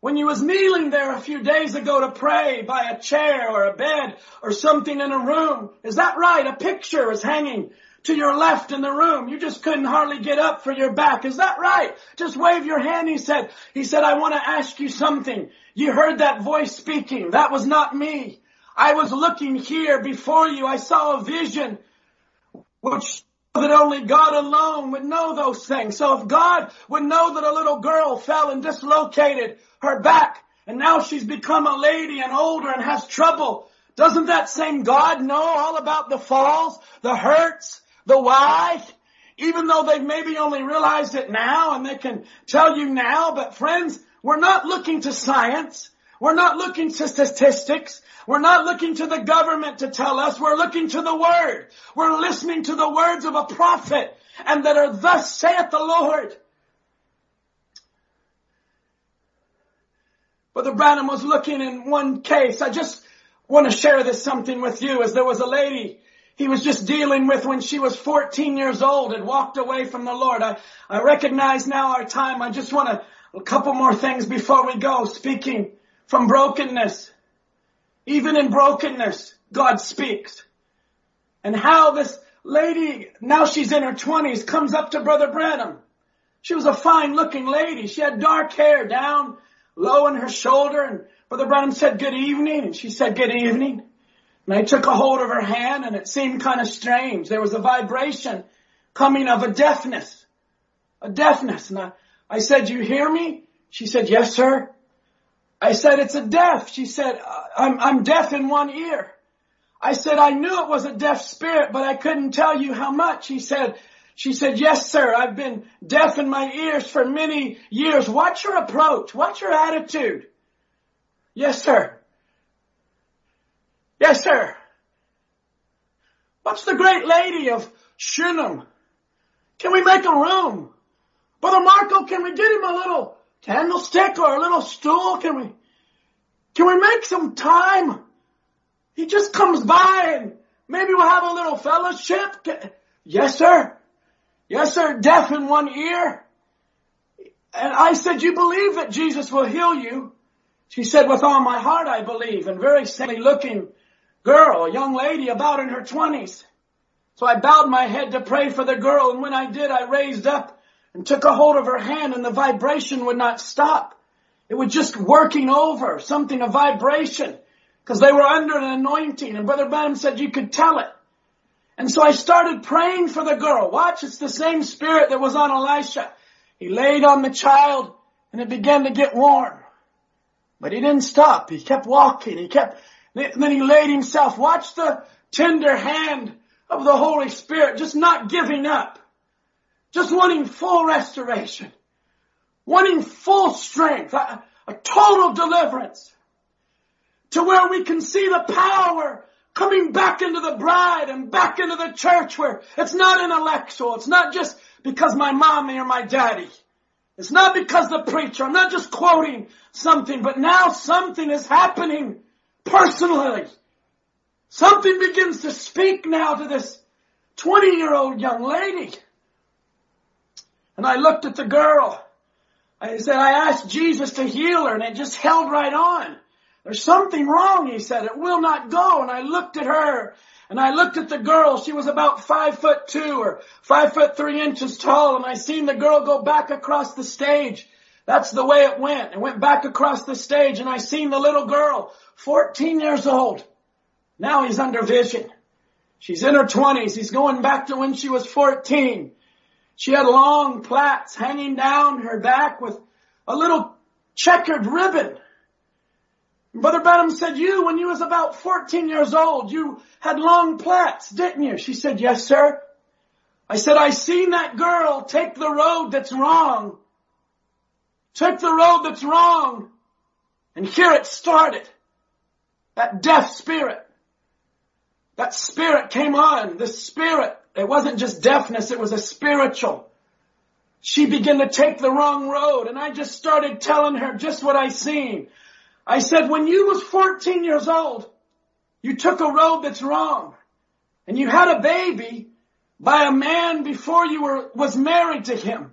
When you was kneeling there a few days ago to pray by a chair or a bed or something in a room, is that right? A picture is hanging to your left in the room. You just couldn't hardly get up for your back. Is that right? Just wave your hand, he said. He said, I want to ask you something. You heard that voice speaking. That was not me. I was looking here before you. I saw a vision which that only God alone would know those things. So if God would know that a little girl fell and dislocated her back and now she's become a lady and older and has trouble, doesn't that same God know all about the falls, the hurts, the why? Even though they've maybe only realized it now and they can tell you now, but friends, we're not looking to science. We're not looking to statistics. We're not looking to the government to tell us. We're looking to the Word. We're listening to the words of a prophet and that are thus saith the Lord. Brother Branham was looking in one case. I just want to share this something with you as there was a lady he was just dealing with when she was 14 years old and walked away from the Lord. I, I recognize now our time. I just want to, a couple more things before we go. Speaking from brokenness. Even in brokenness, God speaks. And how this lady, now she's in her twenties, comes up to Brother Branham. She was a fine looking lady. She had dark hair down low in her shoulder and Brother Branham said good evening and she said good evening. And I took a hold of her hand and it seemed kind of strange. There was a vibration coming of a deafness. A deafness. And I, I said, you hear me? She said, yes, sir. I said, it's a deaf. She said, I'm, I'm deaf in one ear. I said, I knew it was a deaf spirit, but I couldn't tell you how much. He said, she said, yes, sir, I've been deaf in my ears for many years. Watch your approach. Watch your attitude. Yes, sir. Yes, sir. What's the great lady of Shunem? Can we make a room? Brother Marco, can we get him a little candlestick or a little stool? Can we, can we make some time? He just comes by and maybe we'll have a little fellowship. Yes, sir. Yes, sir. Deaf in one ear. And I said, you believe that Jesus will heal you? She said, with all my heart I believe. And very silly looking girl, a young lady about in her twenties. So I bowed my head to pray for the girl and when I did, I raised up and took a hold of her hand and the vibration would not stop. It was just working over, something, a vibration, because they were under an anointing and Brother Branham said you could tell it. And so I started praying for the girl. Watch, it's the same spirit that was on Elisha. He laid on the child and it began to get warm. But he didn't stop. He kept walking. He kept then he laid himself. Watch the tender hand of the Holy Spirit, just not giving up. Just wanting full restoration. Wanting full strength. A, a total deliverance. To where we can see the power coming back into the bride and back into the church where it's not intellectual. It's not just because my mommy or my daddy. It's not because the preacher. I'm not just quoting something, but now something is happening personally. Something begins to speak now to this 20 year old young lady. And I looked at the girl. I said, I asked Jesus to heal her and it just held right on. There's something wrong, he said. It will not go. And I looked at her and I looked at the girl. She was about five foot two or five foot three inches tall. And I seen the girl go back across the stage. That's the way it went. It went back across the stage and I seen the little girl 14 years old. Now he's under vision. She's in her twenties. He's going back to when she was 14. She had long plaits hanging down her back with a little checkered ribbon. Brother Branham said, you, when you was about 14 years old, you had long plaits, didn't you? She said, yes, sir. I said, I seen that girl take the road that's wrong. Took the road that's wrong. And here it started. That deaf spirit. That spirit came on. The spirit. It wasn't just deafness. It was a spiritual. She began to take the wrong road and I just started telling her just what I seen. I said, when you was 14 years old, you took a road that's wrong and you had a baby by a man before you were, was married to him.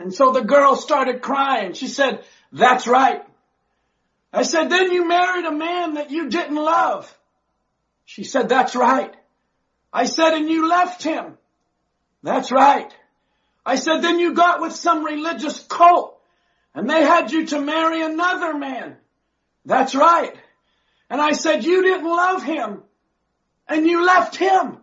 And so the girl started crying. She said, that's right. I said, then you married a man that you didn't love. She said, that's right. I said, and you left him. That's right. I said, then you got with some religious cult and they had you to marry another man. That's right. And I said, you didn't love him and you left him.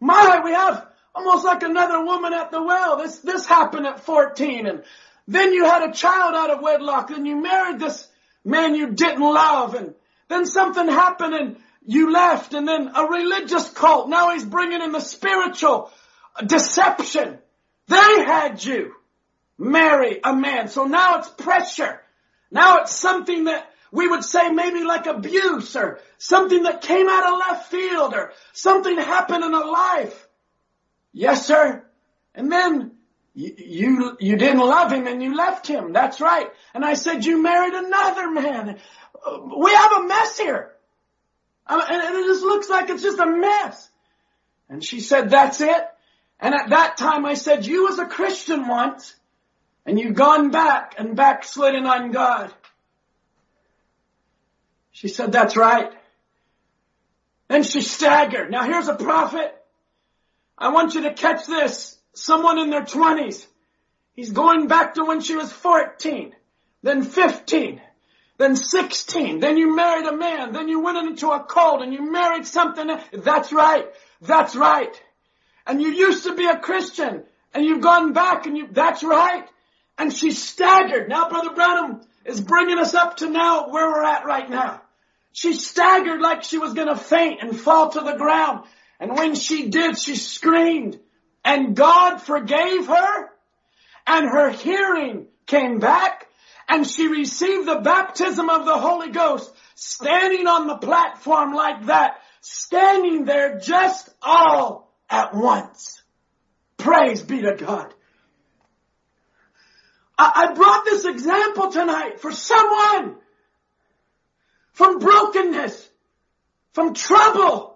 My, we have almost like another woman at the well. This, this happened at 14 and then you had a child out of wedlock and you married this man you didn't love and then something happened and you left and then a religious cult. Now he's bringing in the spiritual deception. They had you marry a man. So now it's pressure. Now it's something that we would say maybe like abuse or something that came out of left field or something happened in a life. Yes, sir. And then you, you didn't love him and you left him. That's right. And I said, you married another man. Uh, we have a mess here. And it just looks like it's just a mess. And she said, that's it. And at that time I said, you was a Christian once and you've gone back and backslidden on God. She said, that's right. Then she staggered. Now here's a prophet. I want you to catch this. Someone in their twenties. He's going back to when she was 14, then 15, then 16, then you married a man, then you went into a cult and you married something. That's right. That's right. And you used to be a Christian and you've gone back and you, that's right. And she staggered. Now Brother Branham is bringing us up to now where we're at right now. She staggered like she was going to faint and fall to the ground. And when she did, she screamed and God forgave her and her hearing came back and she received the baptism of the Holy Ghost standing on the platform like that, standing there just all at once. Praise be to God. I, brought this example tonight for someone from brokenness, from trouble,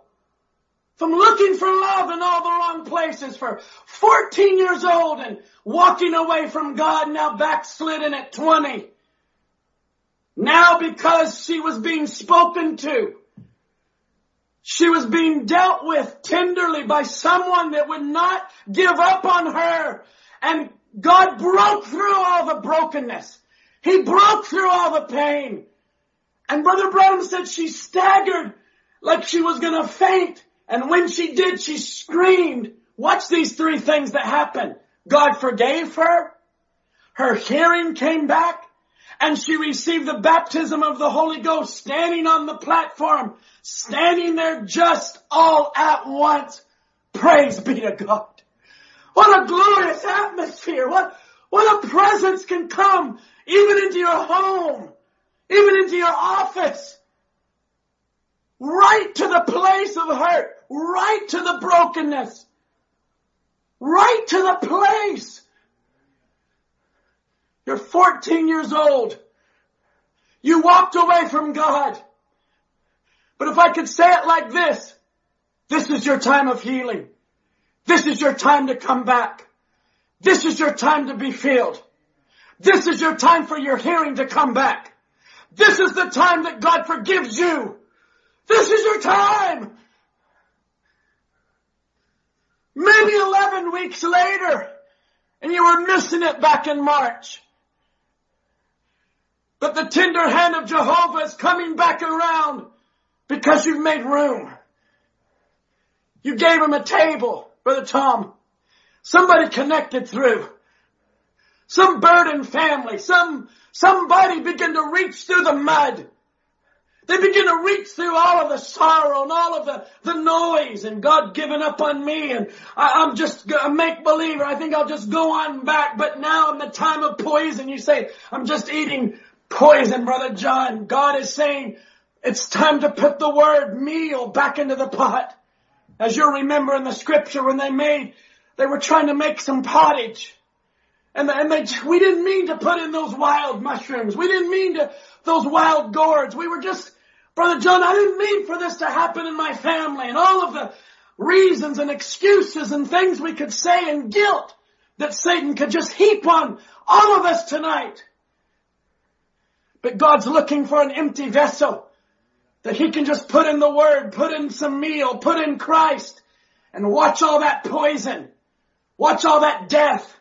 from looking for love in all the wrong places for 14 years old and walking away from God now backslidden at 20. Now because she was being spoken to, she was being dealt with tenderly by someone that would not give up on her and God broke through all the brokenness. He broke through all the pain. And Brother Branham said she staggered like she was gonna faint. And when she did, she screamed. Watch these three things that happened. God forgave her. Her hearing came back and she received the baptism of the Holy Ghost standing on the platform, standing there just all at once. Praise be to God. What a glorious atmosphere. What, what a presence can come even into your home even into your office, right to the place of hurt, right to the brokenness, right to the place. You're 14 years old. You walked away from God. But if I could say it like this, this is your time of healing. This is your time to come back. This is your time to be filled. This is your time for your hearing to come back. This is the time that God forgives you. This is your time. Maybe 11 weeks later, and you were missing it back in March. But the tender hand of Jehovah is coming back around because you've made room. You gave him a table, Brother Tom. Somebody connected through. Some burdened family, some Somebody begin to reach through the mud. They begin to reach through all of the sorrow and all of the, the noise and God giving up on me and I, am just a make believer. I think I'll just go on back. But now in the time of poison, you say, I'm just eating poison, brother John. God is saying it's time to put the word meal back into the pot. As you remember in the scripture when they made, they were trying to make some pottage. And, and they, we didn't mean to put in those wild mushrooms. We didn't mean to, those wild gourds. We were just, Brother John, I didn't mean for this to happen in my family and all of the reasons and excuses and things we could say and guilt that Satan could just heap on all of us tonight. But God's looking for an empty vessel that he can just put in the word, put in some meal, put in Christ and watch all that poison. Watch all that death.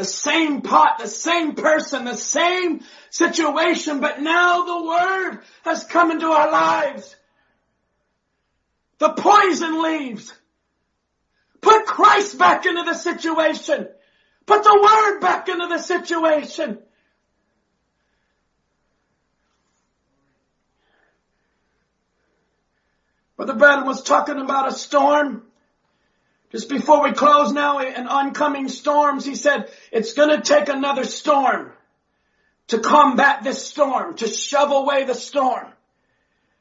The same pot, the same person, the same situation, but now the Word has come into our lives. The poison leaves. Put Christ back into the situation. Put the Word back into the situation. Brother was talking about a storm. Just before we close now in oncoming storms, he said, it's gonna take another storm to combat this storm, to shove away the storm.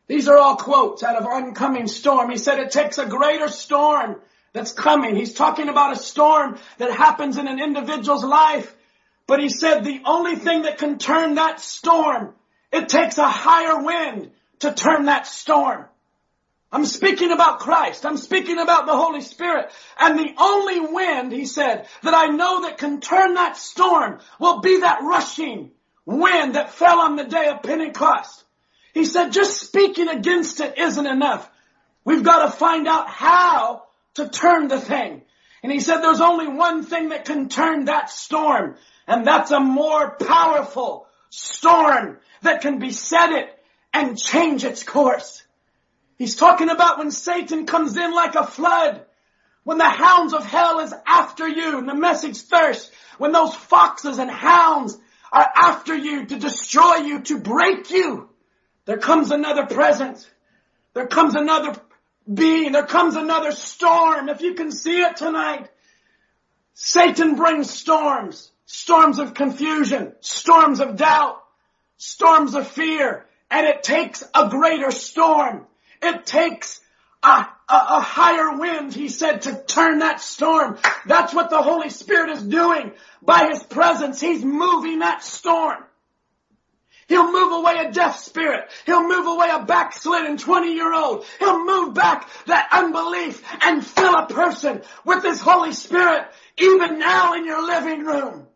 These are all quotes out of oncoming storm. He said it takes a greater storm that's coming. He's talking about a storm that happens in an individual's life. But he said the only thing that can turn that storm, it takes a higher wind to turn that storm. I'm speaking about Christ. I'm speaking about the Holy Spirit. And the only wind, he said, that I know that can turn that storm will be that rushing wind that fell on the day of Pentecost. He said just speaking against it isn't enough. We've got to find out how to turn the thing. And he said there's only one thing that can turn that storm. And that's a more powerful storm that can beset it and change its course. He's talking about when Satan comes in like a flood. When the hounds of hell is after you and the message thirst. When those foxes and hounds are after you to destroy you, to break you. There comes another presence. There comes another being. There comes another storm. If you can see it tonight. Satan brings storms. Storms of confusion. Storms of doubt. Storms of fear. And it takes a greater storm it takes a, a, a, higher wind, he said, to turn that storm. That's what the Holy Spirit is doing by His presence. He's moving that storm. He'll move away a deaf spirit. He'll move away a backslidden 20 year old. He'll move back that unbelief and fill a person with His Holy Spirit even now in your living room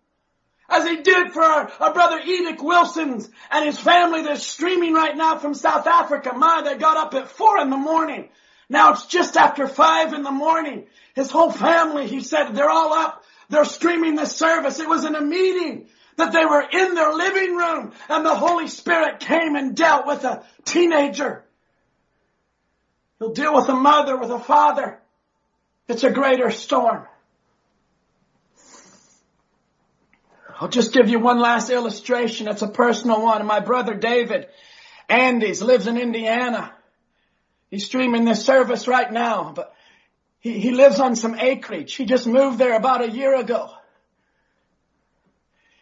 as he did for our, our brother Edic Wilson's and his family that's streaming right now from South Africa. My, they got up at four in the morning. Now it's just after five in the morning. His whole family, he said, they're all up. They're streaming the service. It was in a meeting that they were in their living room and the Holy Spirit came and dealt with a teenager. He'll deal with a mother, with a father. It's a greater storm. I'll just give you one last illustration. It's a personal one. My brother David Andes lives in Indiana. He's streaming this service right now, but he, he lives on some acreage. He just moved there about a year ago.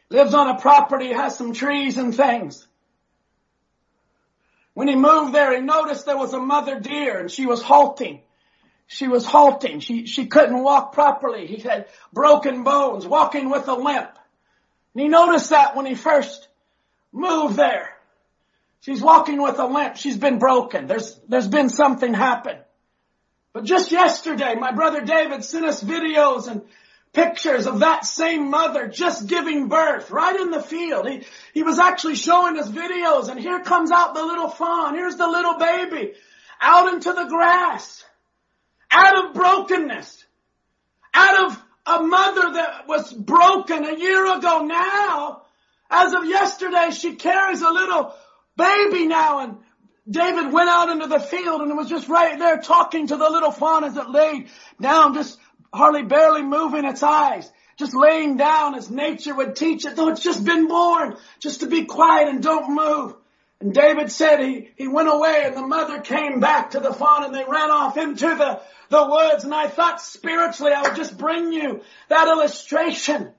Lives on a property, has some trees and things. When he moved there, he noticed there was a mother deer and she was halting. She was halting. She, she couldn't walk properly. He had broken bones, walking with a limp. And he noticed that when he first moved there. She's walking with a limp. She's been broken. There's, there's been something happen. But just yesterday, my brother David sent us videos and pictures of that same mother just giving birth right in the field. He, he was actually showing us videos and here comes out the little fawn. Here's the little baby out into the grass, out of brokenness, out of a mother that was broken a year ago now, as of yesterday, she carries a little baby now and David went out into the field and was just right there talking to the little fawn as it laid down, just hardly barely moving its eyes, just laying down as nature would teach it, though it's just been born, just to be quiet and don't move. And David said he, he went away and the mother came back to the fawn and they ran off into the, the woods. And I thought spiritually I would just bring you that illustration.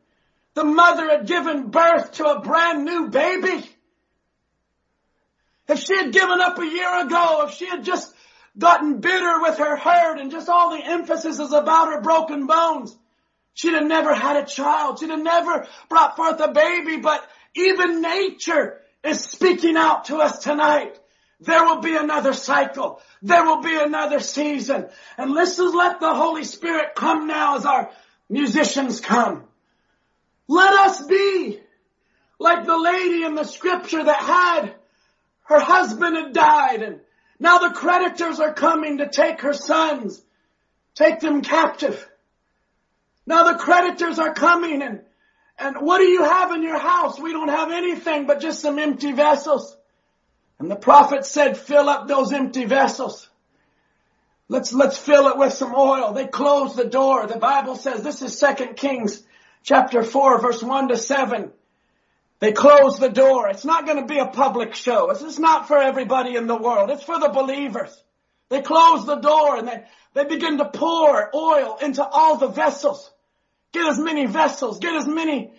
The mother had given birth to a brand new baby. If she had given up a year ago, if she had just gotten bitter with her herd and just all the emphasis is about her broken bones, she'd have never had a child. She'd have never brought forth a baby, but even nature is speaking out to us tonight. There will be another cycle. There will be another season. And listen, let the Holy Spirit come now as our musicians come. Let us be like the lady in the scripture that had her husband had died and now the creditors are coming to take her sons, take them captive. Now the creditors are coming and and what do you have in your house? We don't have anything but just some empty vessels. And the prophet said, fill up those empty vessels. Let's, let's fill it with some oil. They closed the door. The Bible says, this is 2 Kings chapter 4 verse 1 to 7. They closed the door. It's not going to be a public show. It's not for everybody in the world. It's for the believers. They close the door and they, they begin to pour oil into all the vessels. Get as many vessels, get as many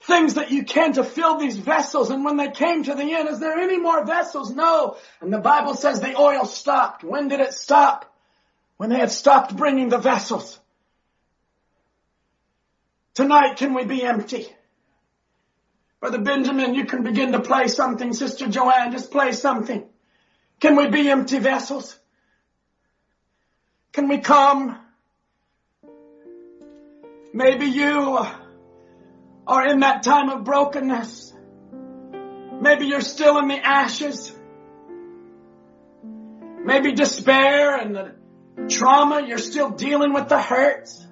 things that you can to fill these vessels. And when they came to the end, is there any more vessels? No. And the Bible says the oil stopped. When did it stop? When they had stopped bringing the vessels. Tonight, can we be empty? Brother Benjamin, you can begin to play something. Sister Joanne, just play something. Can we be empty vessels? Can we come? Maybe you are in that time of brokenness. Maybe you're still in the ashes. Maybe despair and the trauma, you're still dealing with the hurts.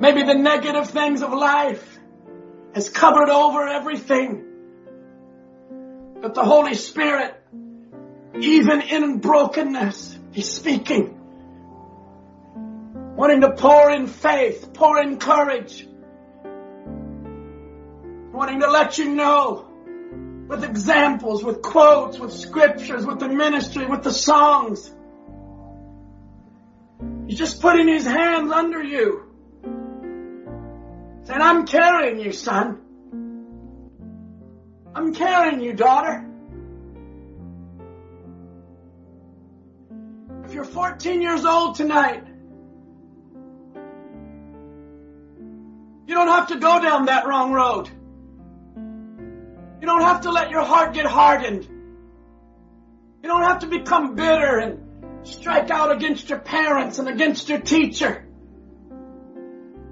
Maybe the negative things of life has covered over everything. But the Holy Spirit, even in brokenness, He's speaking. Wanting to pour in faith, pour in courage. Wanting to let you know with examples, with quotes, with scriptures, with the ministry, with the songs. He's just putting his hands under you. Saying, I'm carrying you, son. I'm carrying you, daughter. If you're 14 years old tonight, you don't have to go down that wrong road. You don't have to let your heart get hardened. You don't have to become bitter and strike out against your parents and against your teacher.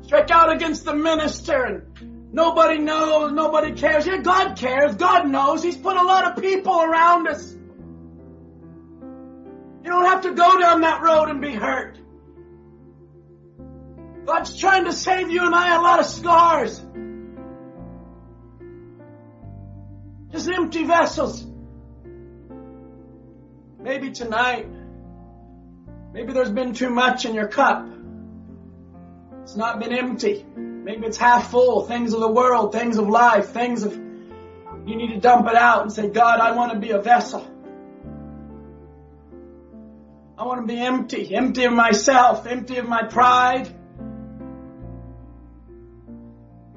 Strike out against the minister and nobody knows, nobody cares. Yeah, God cares. God knows. He's put a lot of people around us. You don't have to go down that road and be hurt. God's trying to save you and I a lot of scars. Just empty vessels. Maybe tonight, maybe there's been too much in your cup. It's not been empty. Maybe it's half full. Things of the world, things of life, things of, you need to dump it out and say, God, I want to be a vessel. I want to be empty, empty of myself, empty of my pride.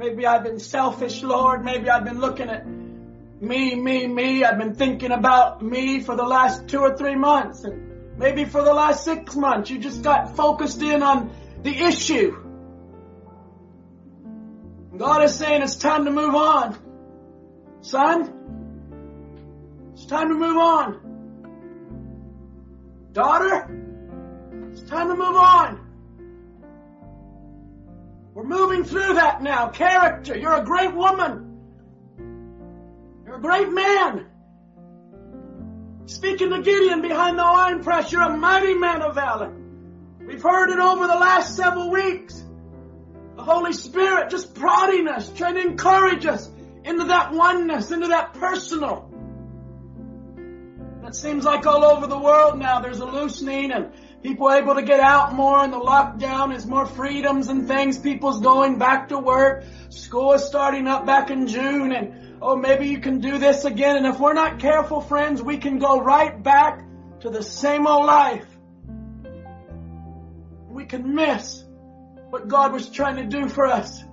Maybe I've been selfish, Lord. Maybe I've been looking at me, me, me. I've been thinking about me for the last two or three months. And maybe for the last six months, you just got focused in on the issue. God is saying it's time to move on. Son, it's time to move on. Daughter, it's time to move on. We're moving through that now. Character, you're a great woman. You're a great man. Speaking to Gideon behind the wine press, you're a mighty man of valor. We've heard it over the last several weeks. The Holy Spirit just prodding us, trying to encourage us into that oneness, into that personal. It seems like all over the world now there's a loosening and people able to get out more and the lockdown is more freedoms and things. People's going back to work. School is starting up back in June and oh, maybe you can do this again. And if we're not careful, friends, we can go right back to the same old life. We can miss what God was trying to do for us.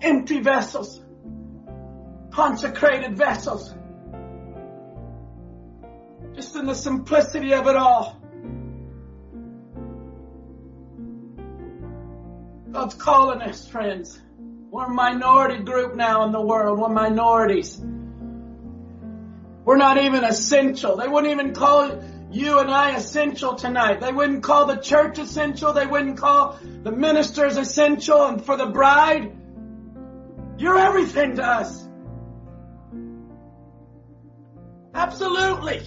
Empty vessels. Consecrated vessels. Just in the simplicity of it all. God's calling us, friends. We're a minority group now in the world. We're minorities. We're not even essential. They wouldn't even call you and I essential tonight. They wouldn't call the church essential. They wouldn't call the ministers essential. And for the bride, you're everything to us. Absolutely.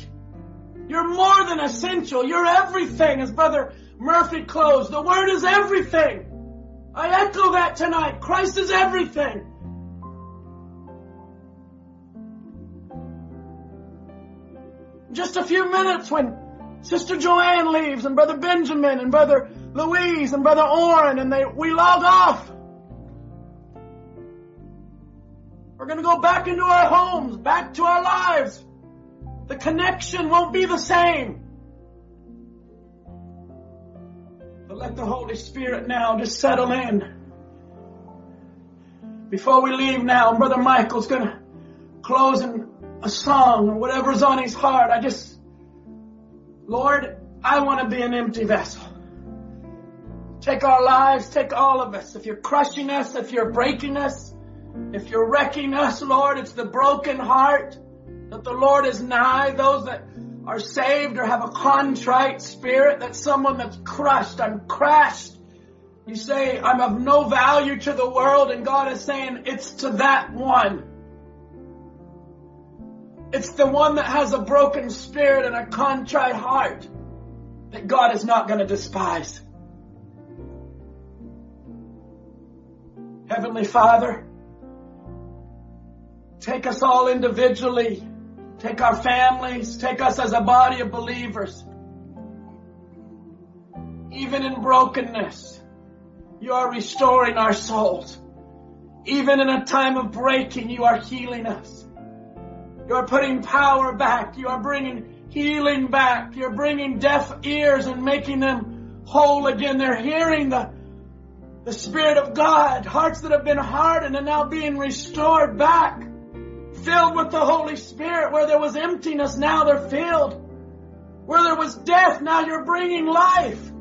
You're more than essential. You're everything, as Brother Murphy closed. The word is everything. I echo that tonight. Christ is everything. Just a few minutes when Sister Joanne leaves and Brother Benjamin and Brother Louise and Brother Orrin and they, we log off. We're to go back into our homes, back to our lives. The connection won't be the same. But let the Holy Spirit now just settle in. Before we leave now, Brother Michael's gonna close in a song or whatever's on his heart. I just, Lord, I want to be an empty vessel. Take our lives, take all of us. If you're crushing us, if you're breaking us, if you're wrecking us, Lord, it's the broken heart that the Lord is nigh. Those that are saved or have a contrite spirit, that's someone that's crushed. I'm crushed. You say, I'm of no value to the world, and God is saying, it's to that one. It's the one that has a broken spirit and a contrite heart that God is not going to despise. Heavenly Father, take us all individually Take our families. Take us as a body of believers. Even in brokenness, you are restoring our souls. Even in a time of breaking, you are healing us. You are putting power back. You are bringing healing back. You're bringing deaf ears and making them whole again. They're hearing the, the Spirit of God. Hearts that have been hardened are now being restored back filled with the Holy Spirit. Where there was emptiness, now they're filled. Where there was death, now you're bringing life.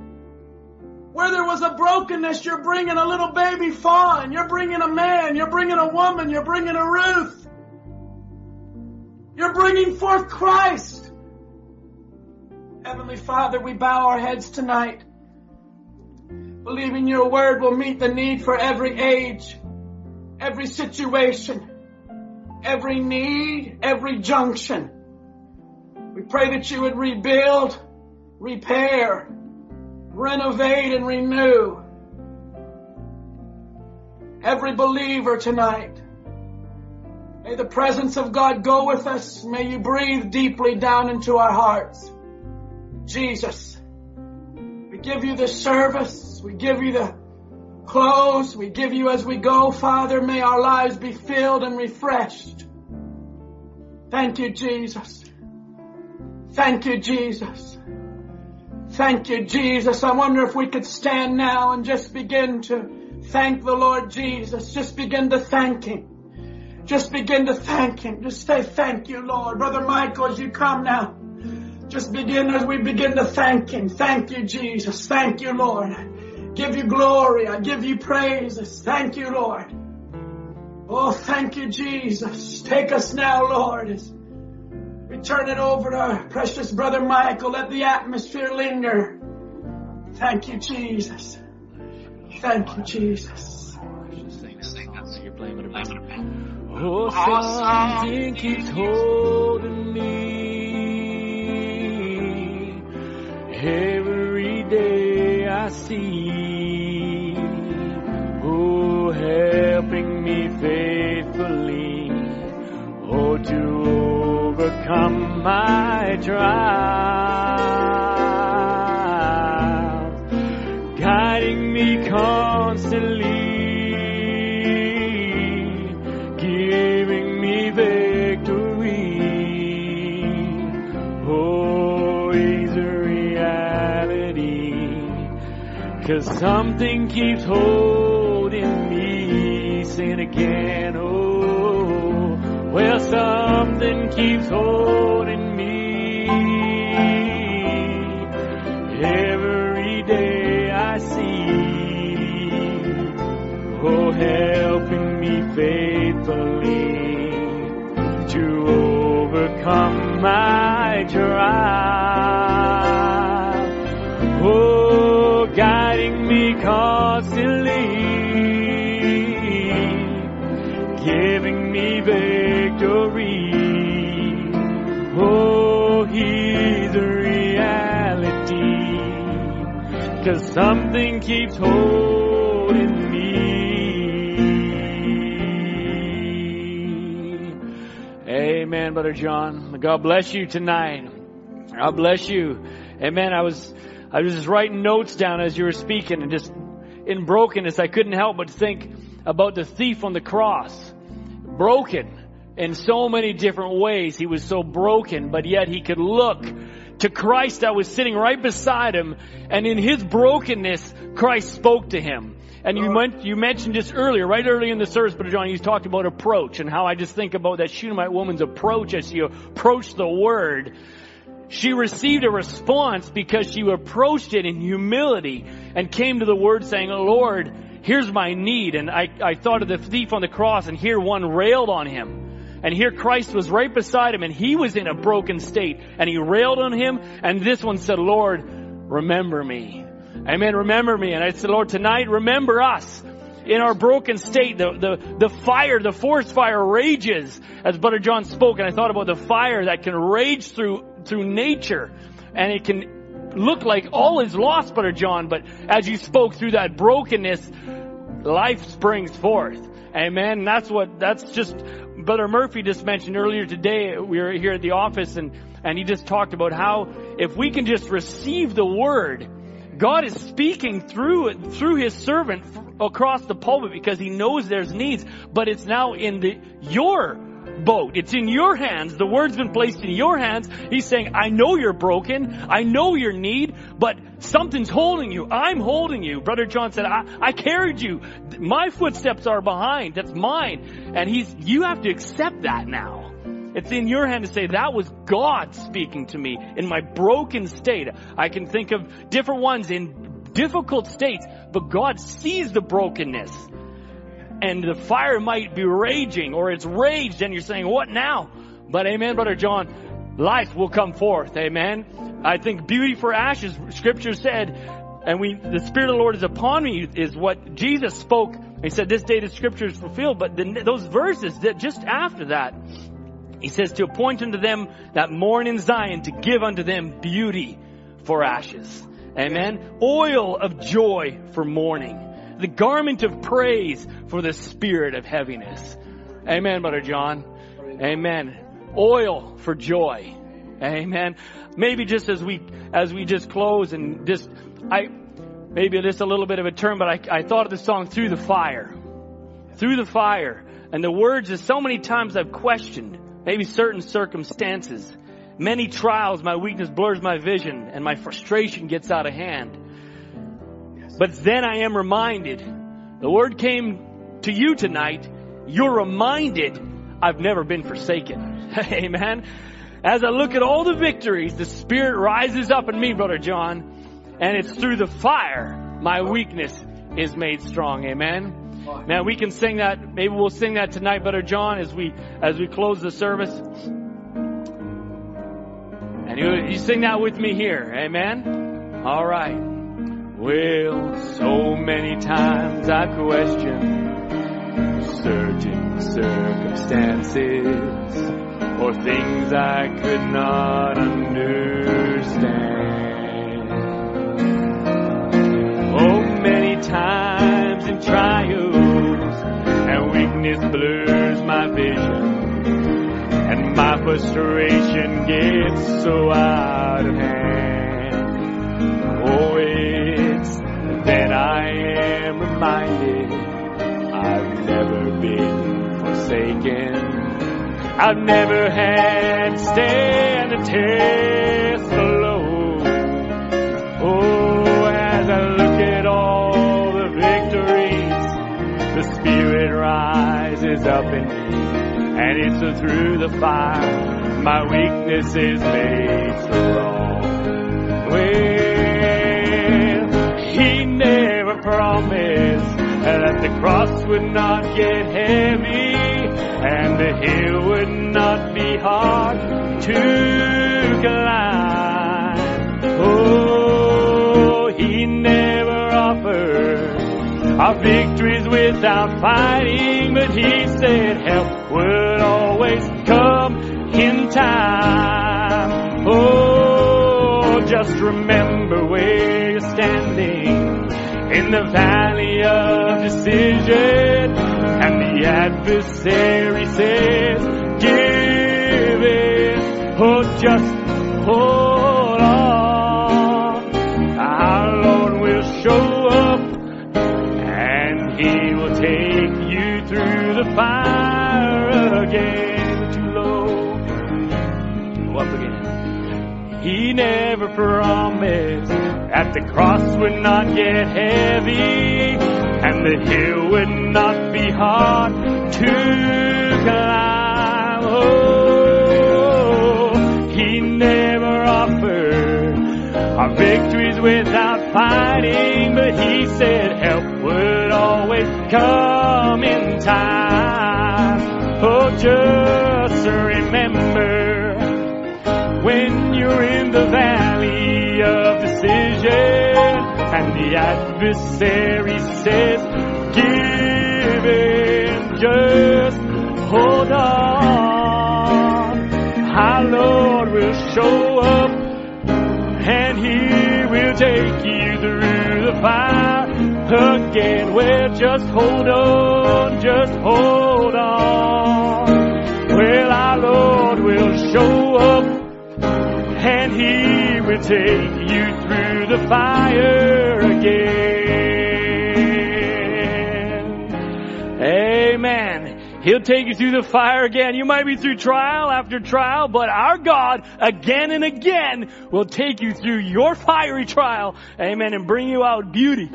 Where there was a brokenness, you're bringing a little baby fawn. You're bringing a man. You're bringing a woman. You're bringing a Ruth. You're bringing forth Christ. Heavenly Father, we bow our heads tonight, believing your word will meet the need for every age, every situation every need, every junction. We pray that you would rebuild, repair, renovate, and renew every believer tonight. May the presence of God go with us. May you breathe deeply down into our hearts. Jesus, we give you the service. We give you the close. We give you as we go, Father. May our lives be filled and refreshed. Thank you, Jesus. Thank you, Jesus. Thank you, Jesus. I wonder if we could stand now and just begin to thank the Lord Jesus. Just begin to thank Him. Just begin to thank Him. Just say, thank you, Lord. Brother Michael, as you come now, just begin as we begin to thank Him. Thank you, Jesus. Thank you, Lord give you glory. I give you praises. Thank you, Lord. Oh, thank you, Jesus. Take us now, Lord. As we turn it over to our precious brother Michael. Let the atmosphere linger. Thank you, Jesus. Thank you, Jesus. Oh, something keeps holding me every day I see. Oh, helping me faithfully, oh, to overcome my trials, guiding me constantly, cause something keeps holding me sin again. Oh, well, something keeps holding me. Every day I see, oh, helping me faithfully to overcome my trial. Guiding me victory. Oh, he's a reality. Cause something keeps holding me. Amen, Brother John. God bless you tonight. God bless you. Amen. I was, I was just writing notes down as you were speaking and just in brokenness, I couldn't help but think about the thief on the cross broken in so many different ways. He was so broken, but yet he could look to Christ that was sitting right beside him. And in his brokenness, Christ spoke to him. And you, went, you mentioned this earlier, right early in the service, Brother John, you talked about approach and how I just think about that Shunammite woman's approach as she approached the Word. She received a response because she approached it in humility and came to the Word saying, Lord, here's my need. And I, I thought of the thief on the cross and here one railed on him. And here Christ was right beside him and he was in a broken state and he railed on him and this one said, Lord, remember me. Amen. Remember me. And I said, Lord, tonight remember us in our broken state. The, the, the fire, the forest fire rages as Brother John spoke and I thought about the fire that can rage through, through nature and it can look like all is lost, Brother John, but as you spoke through that brokenness, life springs forth. Amen. And that's what, that's just, Brother Murphy just mentioned earlier today, we were here at the office and, and he just talked about how if we can just receive the word, God is speaking through through His servant across the pulpit because He knows there's needs, but it's now in the your boat. It's in your hands. The word's been placed in your hands. He's saying, I know you're broken. I know your need, but something's holding you. I'm holding you. Brother John said, I, I carried you. My footsteps are behind. That's mine. And he's, you have to accept that now. It's in your hand to say, that was God speaking to me in my broken state. I can think of different ones in difficult states, but God sees the brokenness and the fire might be raging or it's raged and you're saying, what now? But amen, brother John, life will come forth. Amen. I think beauty for ashes, scripture said, and we, the Spirit of the Lord is upon me is what Jesus spoke. He said, this day the scripture is fulfilled, but the, those verses that just after that, he says to appoint unto them that mourn in Zion to give unto them beauty for ashes. Amen. Oil of joy for mourning the garment of praise for the spirit of heaviness. Amen, Brother John. Amen. Oil for joy. Amen. Maybe just as we, as we just close and just, I, maybe just a little bit of a term, but I, I thought of the song Through the Fire. Through the Fire. And the words is so many times I've questioned, maybe certain circumstances. Many trials, my weakness blurs my vision and my frustration gets out of hand. But then I am reminded, the word came to you tonight, you're reminded I've never been forsaken. Amen. As I look at all the victories, the Spirit rises up in me, Brother John, and it's through the fire my weakness is made strong. Amen. Now we can sing that, maybe we'll sing that tonight, Brother John, as we, as we close the service. And you, you sing that with me here. Amen. All right. Well, so many times I question certain circumstances or things I could not understand. Oh, many times in trials and weakness blurs my vision and my frustration gets so out of hand. Oh, then I am reminded I've never been forsaken. I've never had to stand a test alone. Oh, as I look at all the victories, the Spirit rises up in me, and it's through the fire my weakness is made strong. Well, promise that the cross would not get heavy and the hill would not be hard to climb. Oh, he never offered our victories without fighting, but he said help would always come in time. Oh, just remember where in the valley of decision, and the adversary says, give it, oh just hold on. Our Lord will show up, and He will take you through the fire again. Too low, up again. He never promised that the cross would not get heavy and the hill would not be hard to climb. Oh, he never offered our victories without fighting, but he said help would always come in time. Oh, just remember when you're in the valley and the adversary says, give in, just hold on. Our Lord will show up and He will take you through the fire again. Well, just hold on, just hold on. Well, our Lord will show up and He will take through the fire again. Amen. He'll take you through the fire again. You might be through trial after trial, but our God again and again will take you through your fiery trial. Amen. And bring you out beauty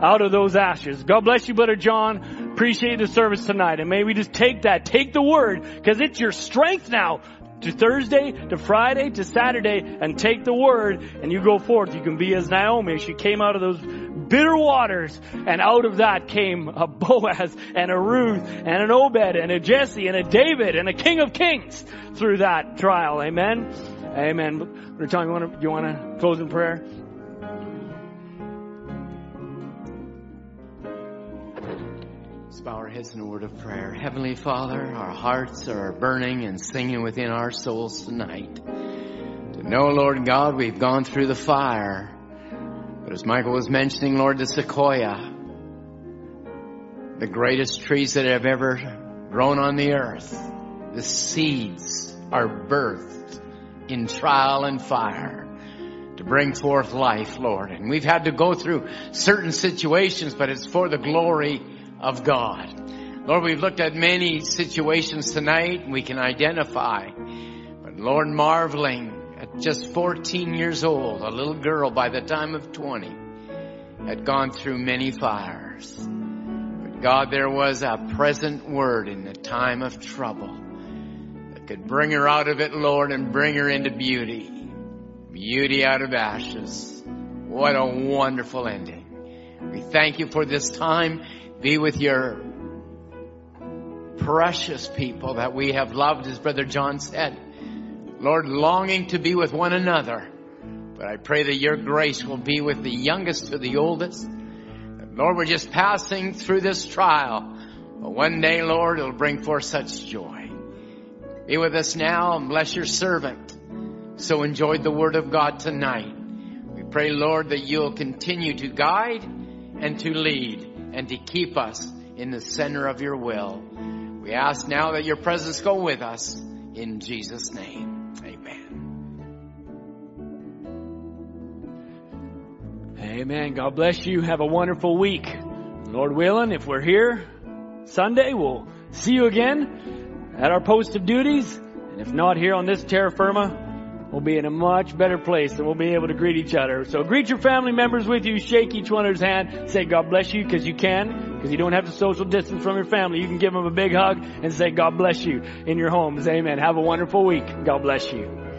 out of those ashes. God bless you, Brother John. Appreciate the service tonight. And may we just take that, take the word, because it's your strength now to Thursday, to Friday, to Saturday, and take the word, and you go forth. You can be as Naomi. She came out of those bitter waters, and out of that came a Boaz, and a Ruth, and an Obed, and a Jesse, and a David, and a King of Kings through that trial. Amen. Amen. John, you want to, you want to close in prayer? Let's bow our heads in a word of prayer. Heavenly Father, our hearts are burning and singing within our souls tonight. To know, Lord God, we've gone through the fire. But as Michael was mentioning, Lord, the sequoia, the greatest trees that have ever grown on the earth, the seeds are birthed in trial and fire to bring forth life, Lord. And we've had to go through certain situations, but it's for the glory of God. Lord, we've looked at many situations tonight and we can identify. But Lord, marveling at just 14 years old, a little girl by the time of 20 had gone through many fires. But God, there was a present word in the time of trouble that could bring her out of it, Lord, and bring her into beauty. Beauty out of ashes. What a wonderful ending. We thank you for this time. Be with your precious people that we have loved, as Brother John said. Lord, longing to be with one another. But I pray that your grace will be with the youngest to the oldest. Lord, we're just passing through this trial. But one day, Lord, it'll bring forth such joy. Be with us now and bless your servant. So enjoyed the word of God tonight. We pray, Lord, that you'll continue to guide and to lead and to keep us in the center of your will. We ask now that your presence go with us in Jesus' name. Amen. Amen. God bless you. Have a wonderful week. Lord willing, if we're here Sunday, we'll see you again at our post of duties. And if not here on this terra firma, we'll be in a much better place and we'll be able to greet each other. So greet your family members with you, shake each one of his hand, say God bless you because you can, because you don't have to social distance from your family. You can give them a big hug and say God bless you in your homes. Amen. Have a wonderful week. God bless you.